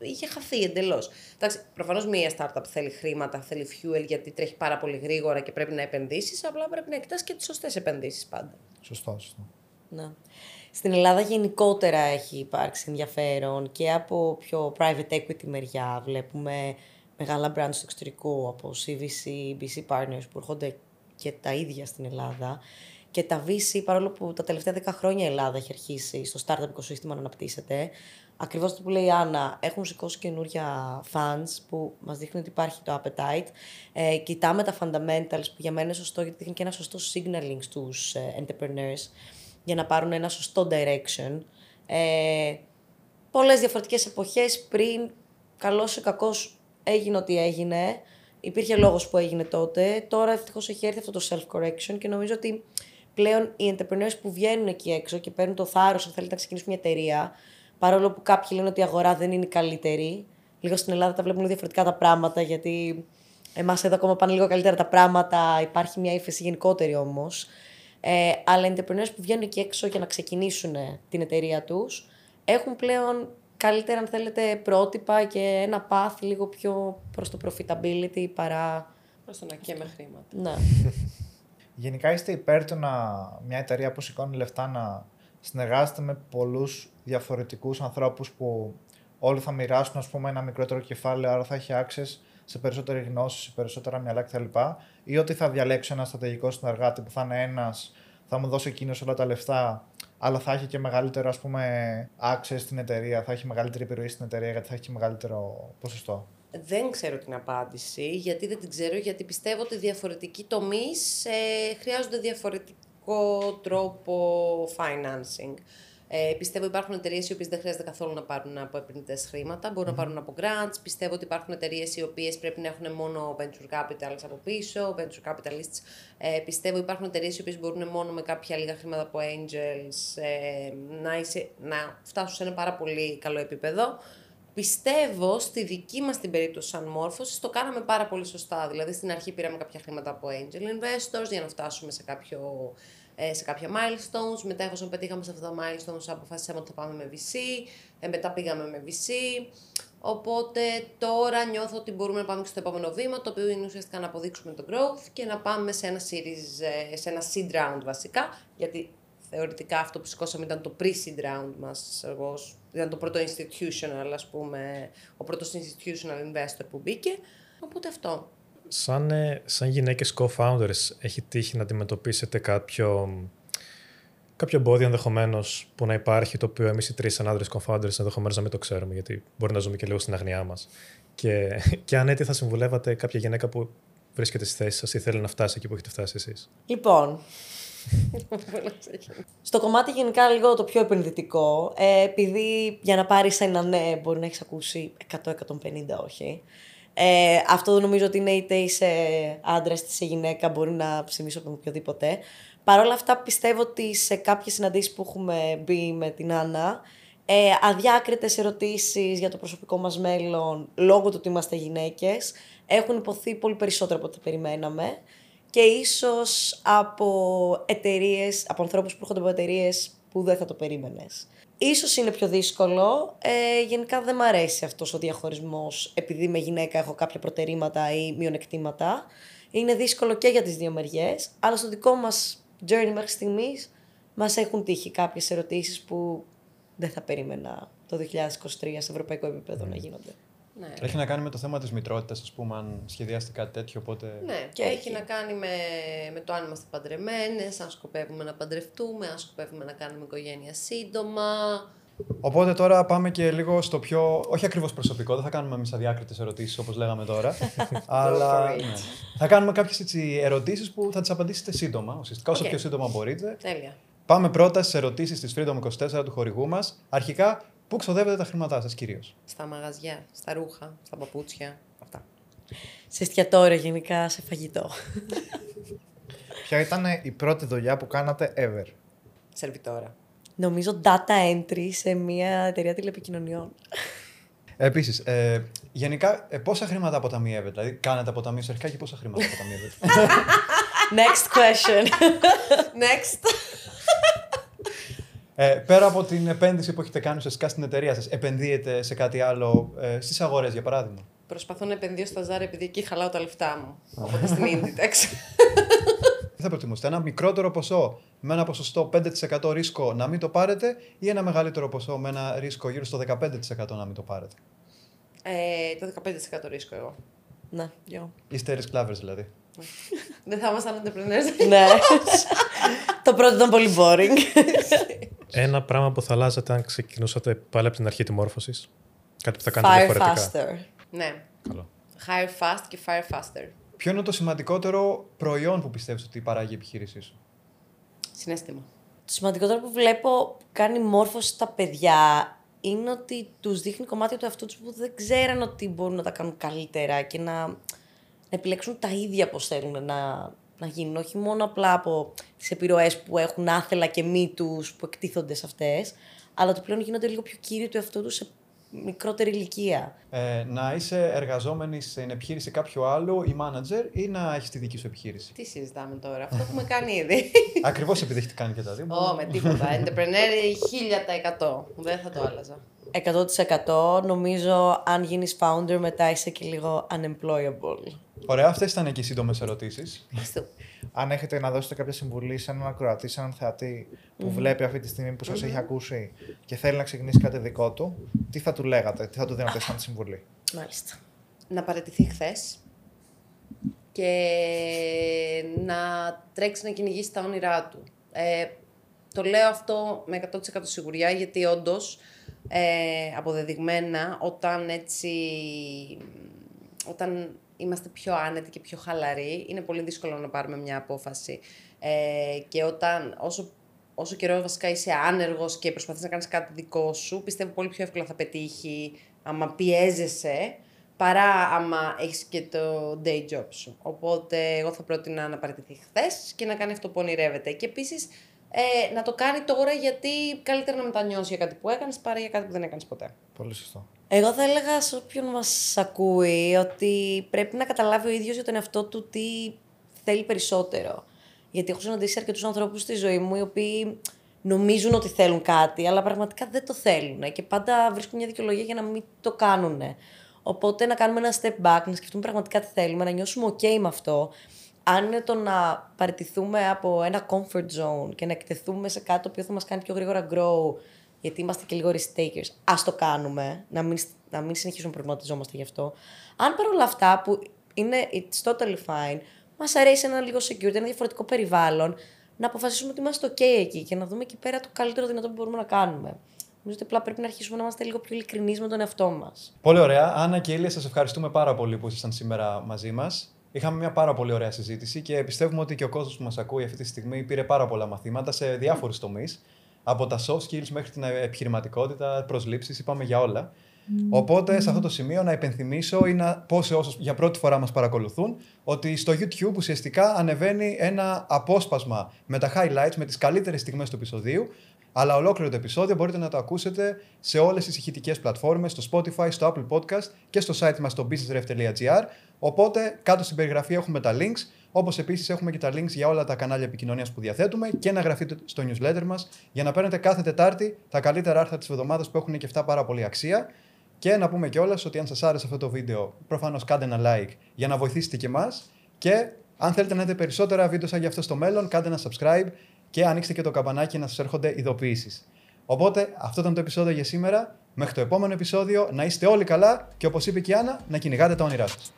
[SPEAKER 1] είχε χαθεί εντελώς. Εντάξει, προφανώς μια startup θέλει χρήματα, θέλει fuel γιατί τρέχει πάρα πολύ γρήγορα και πρέπει να επενδύσεις. Απλά πρέπει να κοιτά και τις σωστές επενδύσεις πάντα.
[SPEAKER 4] Σωστό, σωστό.
[SPEAKER 6] Ναι. Στην Ελλάδα γενικότερα έχει υπάρξει ενδιαφέρον και από πιο private equity μεριά. Βλέπουμε μεγάλα brands του εξωτερικού από CVC, BC Partners που έρχονται και τα ίδια στην Ελλάδα. Και τα VC, παρόλο που τα τελευταία 10 χρόνια η Ελλάδα έχει αρχίσει στο startup οικοσύστημα να αναπτύσσεται, ακριβώς το που λέει η Άννα, έχουν σηκώσει καινούργια fans που μας δείχνουν ότι υπάρχει το appetite. Ε, κοιτάμε τα fundamentals που για μένα είναι σωστό γιατί δείχνει και ένα σωστό signaling στους ε, entrepreneurs για να πάρουν ένα σωστό direction. Ε, Πολλές διαφορετικές εποχές πριν, καλός ή κακός, έγινε ό,τι έγινε. Υπήρχε λόγος που έγινε τότε. Τώρα ευτυχώς έχει έρθει αυτό το self-correction και νομίζω ότι πλέον οι entrepreneurs που βγαίνουν εκεί έξω και παίρνουν το θάρρος, αν θέλετε να ξεκινήσουν μια εταιρεία, παρόλο που κάποιοι λένε ότι η αγορά δεν είναι η καλύτερη. Λίγο στην Ελλάδα τα βλέπουν διαφορετικά τα πράγματα, γιατί εμάς εδώ ακόμα πάνε λίγο καλύτερα τα πράγματα. Υπάρχει μια ύφεση γενικότερη όμως. Ε, αλλά οι entrepreneurs που βγαίνουν εκεί έξω για να ξεκινήσουν την εταιρεία τους, έχουν πλέον καλύτερα, αν θέλετε, πρότυπα και ένα path λίγο πιο προς το profitability παρά...
[SPEAKER 1] Προς το να καίμε χρήματα.
[SPEAKER 6] Ναι.
[SPEAKER 4] Γενικά είστε υπέρ του να μια εταιρεία που σηκώνει λεφτά να συνεργάζεται με πολλούς διαφορετικούς ανθρώπους που όλοι θα μοιράσουν ας πούμε, ένα μικρότερο κεφάλαιο, άρα θα έχει access σε περισσότερη γνώση, σε περισσότερα μυαλά κτλ. Ή ότι θα διαλέξω ένα στρατηγικό συνεργάτη που θα είναι ένας, θα μου δώσει εκείνος όλα τα λεφτά, αλλά θα έχει και μεγαλύτερο ας πούμε, access στην εταιρεία, θα έχει μεγαλύτερη επιρροή στην εταιρεία γιατί θα έχει και μεγαλύτερο ποσοστό.
[SPEAKER 1] Δεν ξέρω την απάντηση, γιατί δεν την ξέρω, γιατί πιστεύω ότι διαφορετικοί τομείς ε, χρειάζονται διαφορετικό τρόπο financing. Ε, πιστεύω υπάρχουν εταιρείες οι οποίες δεν χρειάζεται καθόλου να πάρουν από επενδυτές χρήματα, μπορούν να πάρουν από grants. Πιστεύω ότι υπάρχουν εταιρείες οι οποίες πρέπει να έχουν μόνο venture capitals από πίσω, venture capitalists. Ε, πιστεύω υπάρχουν εταιρείες οι οποίες μπορούν μόνο με κάποια λίγα χρήματα από angels ε, να, είσαι, να φτάσουν σε ένα πάρα πολύ καλό επίπεδο. Πιστεύω στη δική μας την περίπτωση σαν μόρφωση το κάναμε πάρα πολύ σωστά. Δηλαδή στην αρχή πήραμε κάποια χρήματα από angel investors για να φτάσουμε σε, κάποιο, ε, σε κάποια milestones. Μετά εφόσον πετύχαμε σε αυτά τα milestones αποφασίσαμε ότι θα πάμε με VC. Ε, μετά πήγαμε με VC. Οπότε τώρα νιώθω ότι μπορούμε να πάμε και στο επόμενο βήμα, το οποίο είναι ουσιαστικά να αποδείξουμε το growth και να πάμε σε ένα, series, ε, σε ένα seed round βασικά, γιατί θεωρητικά αυτό που σηκώσαμε ήταν το pre-seed round μας, εγώ, ήταν το πρώτο institutional, ας πούμε, ο πρώτος institutional investor που μπήκε, οπότε αυτό.
[SPEAKER 5] Σαν, ε, σαν γυναίκες co-founders, έχει τύχει να αντιμετωπίσετε κάποιο, κάποιο εμπόδιο ενδεχομένως που να υπάρχει, το οποίο εμείς οι τρεις σαν άντρες co-founders ενδεχομένως να μην το ξέρουμε, γιατί μπορεί να ζούμε και λίγο στην αγνιά μας. Και, και αν έτσι θα συμβουλεύατε κάποια γυναίκα που βρίσκεται στη θέση σας ή θέλει να φτάσει εκεί που έχετε φτάσει εσείς.
[SPEAKER 6] Λοιπόν, στο κομμάτι γενικά λίγο το πιο επενδυτικό, ε, επειδή για να πάρεις ένα ναι μπορεί να έχεις ακούσει 100-150 όχι. Ε, αυτό νομίζω ότι είναι είτε είσαι άντρας είτε είσαι γυναίκα, μπορεί να ψημίσω από οποιοδήποτε. Παρ' όλα αυτά πιστεύω ότι σε κάποιες συναντήσεις που έχουμε μπει με την Άννα, ε, αδιάκριτες ερωτήσεις για το προσωπικό μας μέλλον λόγω του ότι είμαστε γυναίκες έχουν υποθεί πολύ περισσότερο από ό,τι περιμέναμε και ίσως από εταιρείες, από ανθρώπους που έρχονται από εταιρείες που δεν θα το περίμενες. Ίσως είναι πιο δύσκολο. Ε, γενικά δεν μ' αρέσει αυτός ο διαχωρισμός επειδή με γυναίκα έχω κάποια προτερήματα ή μειονεκτήματα. Είναι δύσκολο και για τις δύο μεριές, αλλά στο δικό μας journey μέχρι στιγμής μας έχουν τύχει κάποιες ερωτήσεις που δεν θα περίμενα το 2023 σε ευρωπαϊκό επίπεδο να γίνονται.
[SPEAKER 1] Ναι.
[SPEAKER 2] Έχει να κάνει με το θέμα της μητρότητας, ας πούμε, αν σχεδιάσετε κάτι τέτοιο. Οπότε...
[SPEAKER 1] Ναι, και έχει να κάνει με, με το αν είμαστε παντρεμένες, αν σκοπεύουμε να παντρευτούμε, αν σκοπεύουμε να κάνουμε οικογένεια σύντομα.
[SPEAKER 2] Οπότε τώρα πάμε και λίγο στο πιο. Όχι ακριβώς προσωπικό, δεν θα κάνουμε εμείς αδιάκριτες ερωτήσεις όπως λέγαμε τώρα. αλλά
[SPEAKER 1] for it.
[SPEAKER 2] ναι. θα κάνουμε κάποιες ερωτήσεις που θα τις απαντήσετε σύντομα, ουσιαστικά όσο
[SPEAKER 1] Οκ.
[SPEAKER 2] πιο σύντομα μπορείτε.
[SPEAKER 1] Τέλεια.
[SPEAKER 2] Πάμε πρώτα στις ερωτήσεις της Freedom 24 του χορηγού μας. Αρχικά, πού ξοδεύετε τα χρήματά σας κυρίως;
[SPEAKER 1] Στα μαγαζιά, στα ρούχα, στα παπούτσια. Αυτά.
[SPEAKER 6] Σε εστιατόριο γενικά, σε φαγητό.
[SPEAKER 4] Ποια ήταν η πρώτη δουλειά που κάνατε ever;
[SPEAKER 1] Σερβιτόρα.
[SPEAKER 6] Νομίζω data entry σε μια εταιρεία τηλεπικοινωνιών.
[SPEAKER 2] Επίσης, ε, γενικά, ε, πόσα χρήματα αποταμιεύετε, δηλαδή κάνετε αποταμίωση αρχικά και πόσα χρήματα αποταμιεύετε.
[SPEAKER 6] Next question.
[SPEAKER 1] Next.
[SPEAKER 2] Ε, πέρα από την επένδυση που έχετε κάνει ουσιαστικά στην εταιρεία σας, επενδύετε σε κάτι άλλο ε, στις αγορές, για παράδειγμα;
[SPEAKER 1] Προσπαθώ να επενδύω στα ζάρια επειδή εκεί χαλάω τα λεφτά μου. Οπότε στην Inditex.
[SPEAKER 2] Τι θα προτιμούσετε, ένα μικρότερο ποσό με ένα ποσοστό 5% ρίσκο να μην το πάρετε ή ένα μεγαλύτερο ποσό με ένα ρίσκο γύρω στο 15% να μην το πάρετε;
[SPEAKER 1] ε, το 15% ρίσκο εγώ.
[SPEAKER 6] Να, γιο.
[SPEAKER 2] Είστε risk lovers δηλαδή.
[SPEAKER 1] Δεν θα ήμασταν entrepreneurs.
[SPEAKER 6] ναι. το πρώτο ήταν πολύ boring.
[SPEAKER 5] Ένα πράγμα που θα αλλάζατε αν ξεκινούσατε πάλι από την αρχή τη μόρφωση. Κάτι που θα κάνετε
[SPEAKER 6] Fire
[SPEAKER 5] διαφορετικά.
[SPEAKER 6] faster.
[SPEAKER 1] ναι.
[SPEAKER 5] Καλό.
[SPEAKER 1] Hire fast και fire faster.
[SPEAKER 2] Ποιο είναι το σημαντικότερο προϊόν που πιστεύεις ότι παράγει η επιχείρησή σου;
[SPEAKER 1] Συνέστημα.
[SPEAKER 6] Το σημαντικότερο που βλέπω που κάνει μόρφωση στα παιδιά είναι ότι τους δείχνει κομμάτια του εαυτού τους που δεν ξέραν ότι μπορούν να τα κάνουν καλύτερα και να, να επιλέξουν τα ίδια πώς θέλουν να, να γίνουν. Όχι μόνο απλά από τις επιρροές που έχουν άθελα και μη τους που εκτίθονται σε αυτές, αλλά ότι πλέον γίνονται λίγο πιο κύριοι του εαυτού τους σε μικρότερη ηλικία.
[SPEAKER 2] Ε, να είσαι εργαζόμενη στην επιχείρηση κάποιου άλλου ή manager ή να έχεις τη δική σου επιχείρηση.
[SPEAKER 1] Τι συζητάμε τώρα, αυτό έχουμε κάνει ήδη.
[SPEAKER 2] Ακριβώς επειδή έχετε κάνει και τα δύο.
[SPEAKER 1] Ω, με τίποτα. Entrepreneur 1000%. Δεν θα το άλλαζα.
[SPEAKER 6] 100% νομίζω αν γίνεις founder μετά είσαι και λίγο unemployable.
[SPEAKER 2] Ωραία, αυτές ήταν και οι σύντομες ερωτήσεις.
[SPEAKER 1] Ευχαριστώ.
[SPEAKER 4] Αν έχετε να δώσετε κάποια συμβουλή σε έναν ακροατή, σε έναν θεατή που βλέπει αυτή τη στιγμή που σας έχει ακούσει και θέλει να ξεκινήσει κάτι δικό του, τι θα του λέγατε, τι θα του δίνατε σαν συμβουλή;
[SPEAKER 6] Μάλιστα.
[SPEAKER 1] να παραιτηθεί χθες και να τρέξει να κυνηγήσει τα όνειρά του. Ε, το λέω αυτό με 100% σιγουριά γιατί όντως ε, αποδεδειγμένα όταν έτσι όταν είμαστε πιο άνετοι και πιο χαλαροί είναι πολύ δύσκολο να πάρουμε μια απόφαση ε, και όταν όσο, όσο καιρό βασικά είσαι άνεργος και προσπαθείς να κάνεις κάτι δικό σου πιστεύω πολύ πιο εύκολα θα πετύχει άμα πιέζεσαι παρά άμα έχεις και το day job σου. Οπότε εγώ θα πρότεινα να παραιτηθεί χθες και να κάνει αυτό που ονειρεύεται. Και επίσης ε, να το κάνει τώρα γιατί καλύτερα να μετανιώσεις για κάτι που έκανες παρά για κάτι που δεν έκανες ποτέ.
[SPEAKER 4] Πολύ σωστό.
[SPEAKER 6] Εγώ θα έλεγα σε όποιον μας ακούει ότι πρέπει να καταλάβει ο ίδιος για τον εαυτό του τι θέλει περισσότερο. Γιατί έχω συναντήσει αρκετούς ανθρώπους στη ζωή μου οι οποίοι νομίζουν ότι θέλουν κάτι, αλλά πραγματικά δεν το θέλουν και πάντα βρίσκουν μια δικαιολογία για να μην το κάνουν. Οπότε να κάνουμε ένα step back, να σκεφτούμε πραγματικά τι θέλουμε, να νιώσουμε ok με αυτό. Αν είναι το να παραιτηθούμε από ένα comfort zone και να εκτεθούμε σε κάτι το οποίο θα μας κάνει πιο γρήγορα grow, γιατί είμαστε και λίγο risk takers, ας το κάνουμε, να μην, να μην συνεχίσουμε να προβληματιζόμαστε γι' αυτό. Αν παρόλα αυτά που είναι it's totally fine, μας αρέσει ένα λίγο security, ένα διαφορετικό περιβάλλον, να αποφασίσουμε ότι είμαστε ok εκεί και να δούμε εκεί πέρα το καλύτερο δυνατό που μπορούμε να κάνουμε. Νομίζω ότι απλά πρέπει να αρχίσουμε να είμαστε λίγο πιο ειλικρινείς με τον εαυτό μας.
[SPEAKER 2] Πολύ ωραία. Άννα και Ηλία, σας ευχαριστούμε πάρα πολύ που ήσασταν σήμερα μαζί μας. Είχαμε μια πάρα πολύ ωραία συζήτηση και πιστεύουμε ότι και ο κόσμος που μας ακούει αυτή τη στιγμή πήρε πάρα πολλά μαθήματα σε διάφορους τομείς. Από τα soft skills μέχρι την επιχειρηματικότητα, προσλήψεις, είπαμε για όλα. Οπότε, σε αυτό το σημείο να υπενθυμίσω ή να πω σε όσους για πρώτη φορά μας παρακολουθούν ότι στο YouTube ουσιαστικά ανεβαίνει ένα απόσπασμα με τα highlights, με τις καλύτερες στιγμές του επεισοδίου. Αλλά ολόκληρο το επεισόδιο μπορείτε να το ακούσετε σε όλες τις ηχητικές πλατφόρμες, στο Spotify, στο Apple Podcast και στο site μας στο businessref.gr. Οπότε κάτω στην περιγραφή έχουμε τα links, όπως επίσης έχουμε και τα links για όλα τα κανάλια επικοινωνίας που διαθέτουμε και να γραφείτε στο newsletter μας για να παίρνετε κάθε Τετάρτη τα καλύτερα άρθρα της εβδομάδας που έχουν και αυτά πάρα πολύ αξία. Και να πούμε κιόλας ότι αν σας άρεσε αυτό το βίντεο, προφανώς κάντε ένα like για να βοηθήσετε και εμάς και αν θέλετε να δείτε περισσότερα βίντεο σαν γι' αυτό στο μέλλον, κάντε ένα subscribe και ανοίξτε και το καμπανάκι να σας έρχονται ειδοποιήσεις. Οπότε αυτό ήταν το επεισόδιο για σήμερα. Μέχρι το επόμενο επεισόδιο να είστε όλοι καλά και όπως είπε και η Άννα, να κυνηγάτε τα όνειρά σας.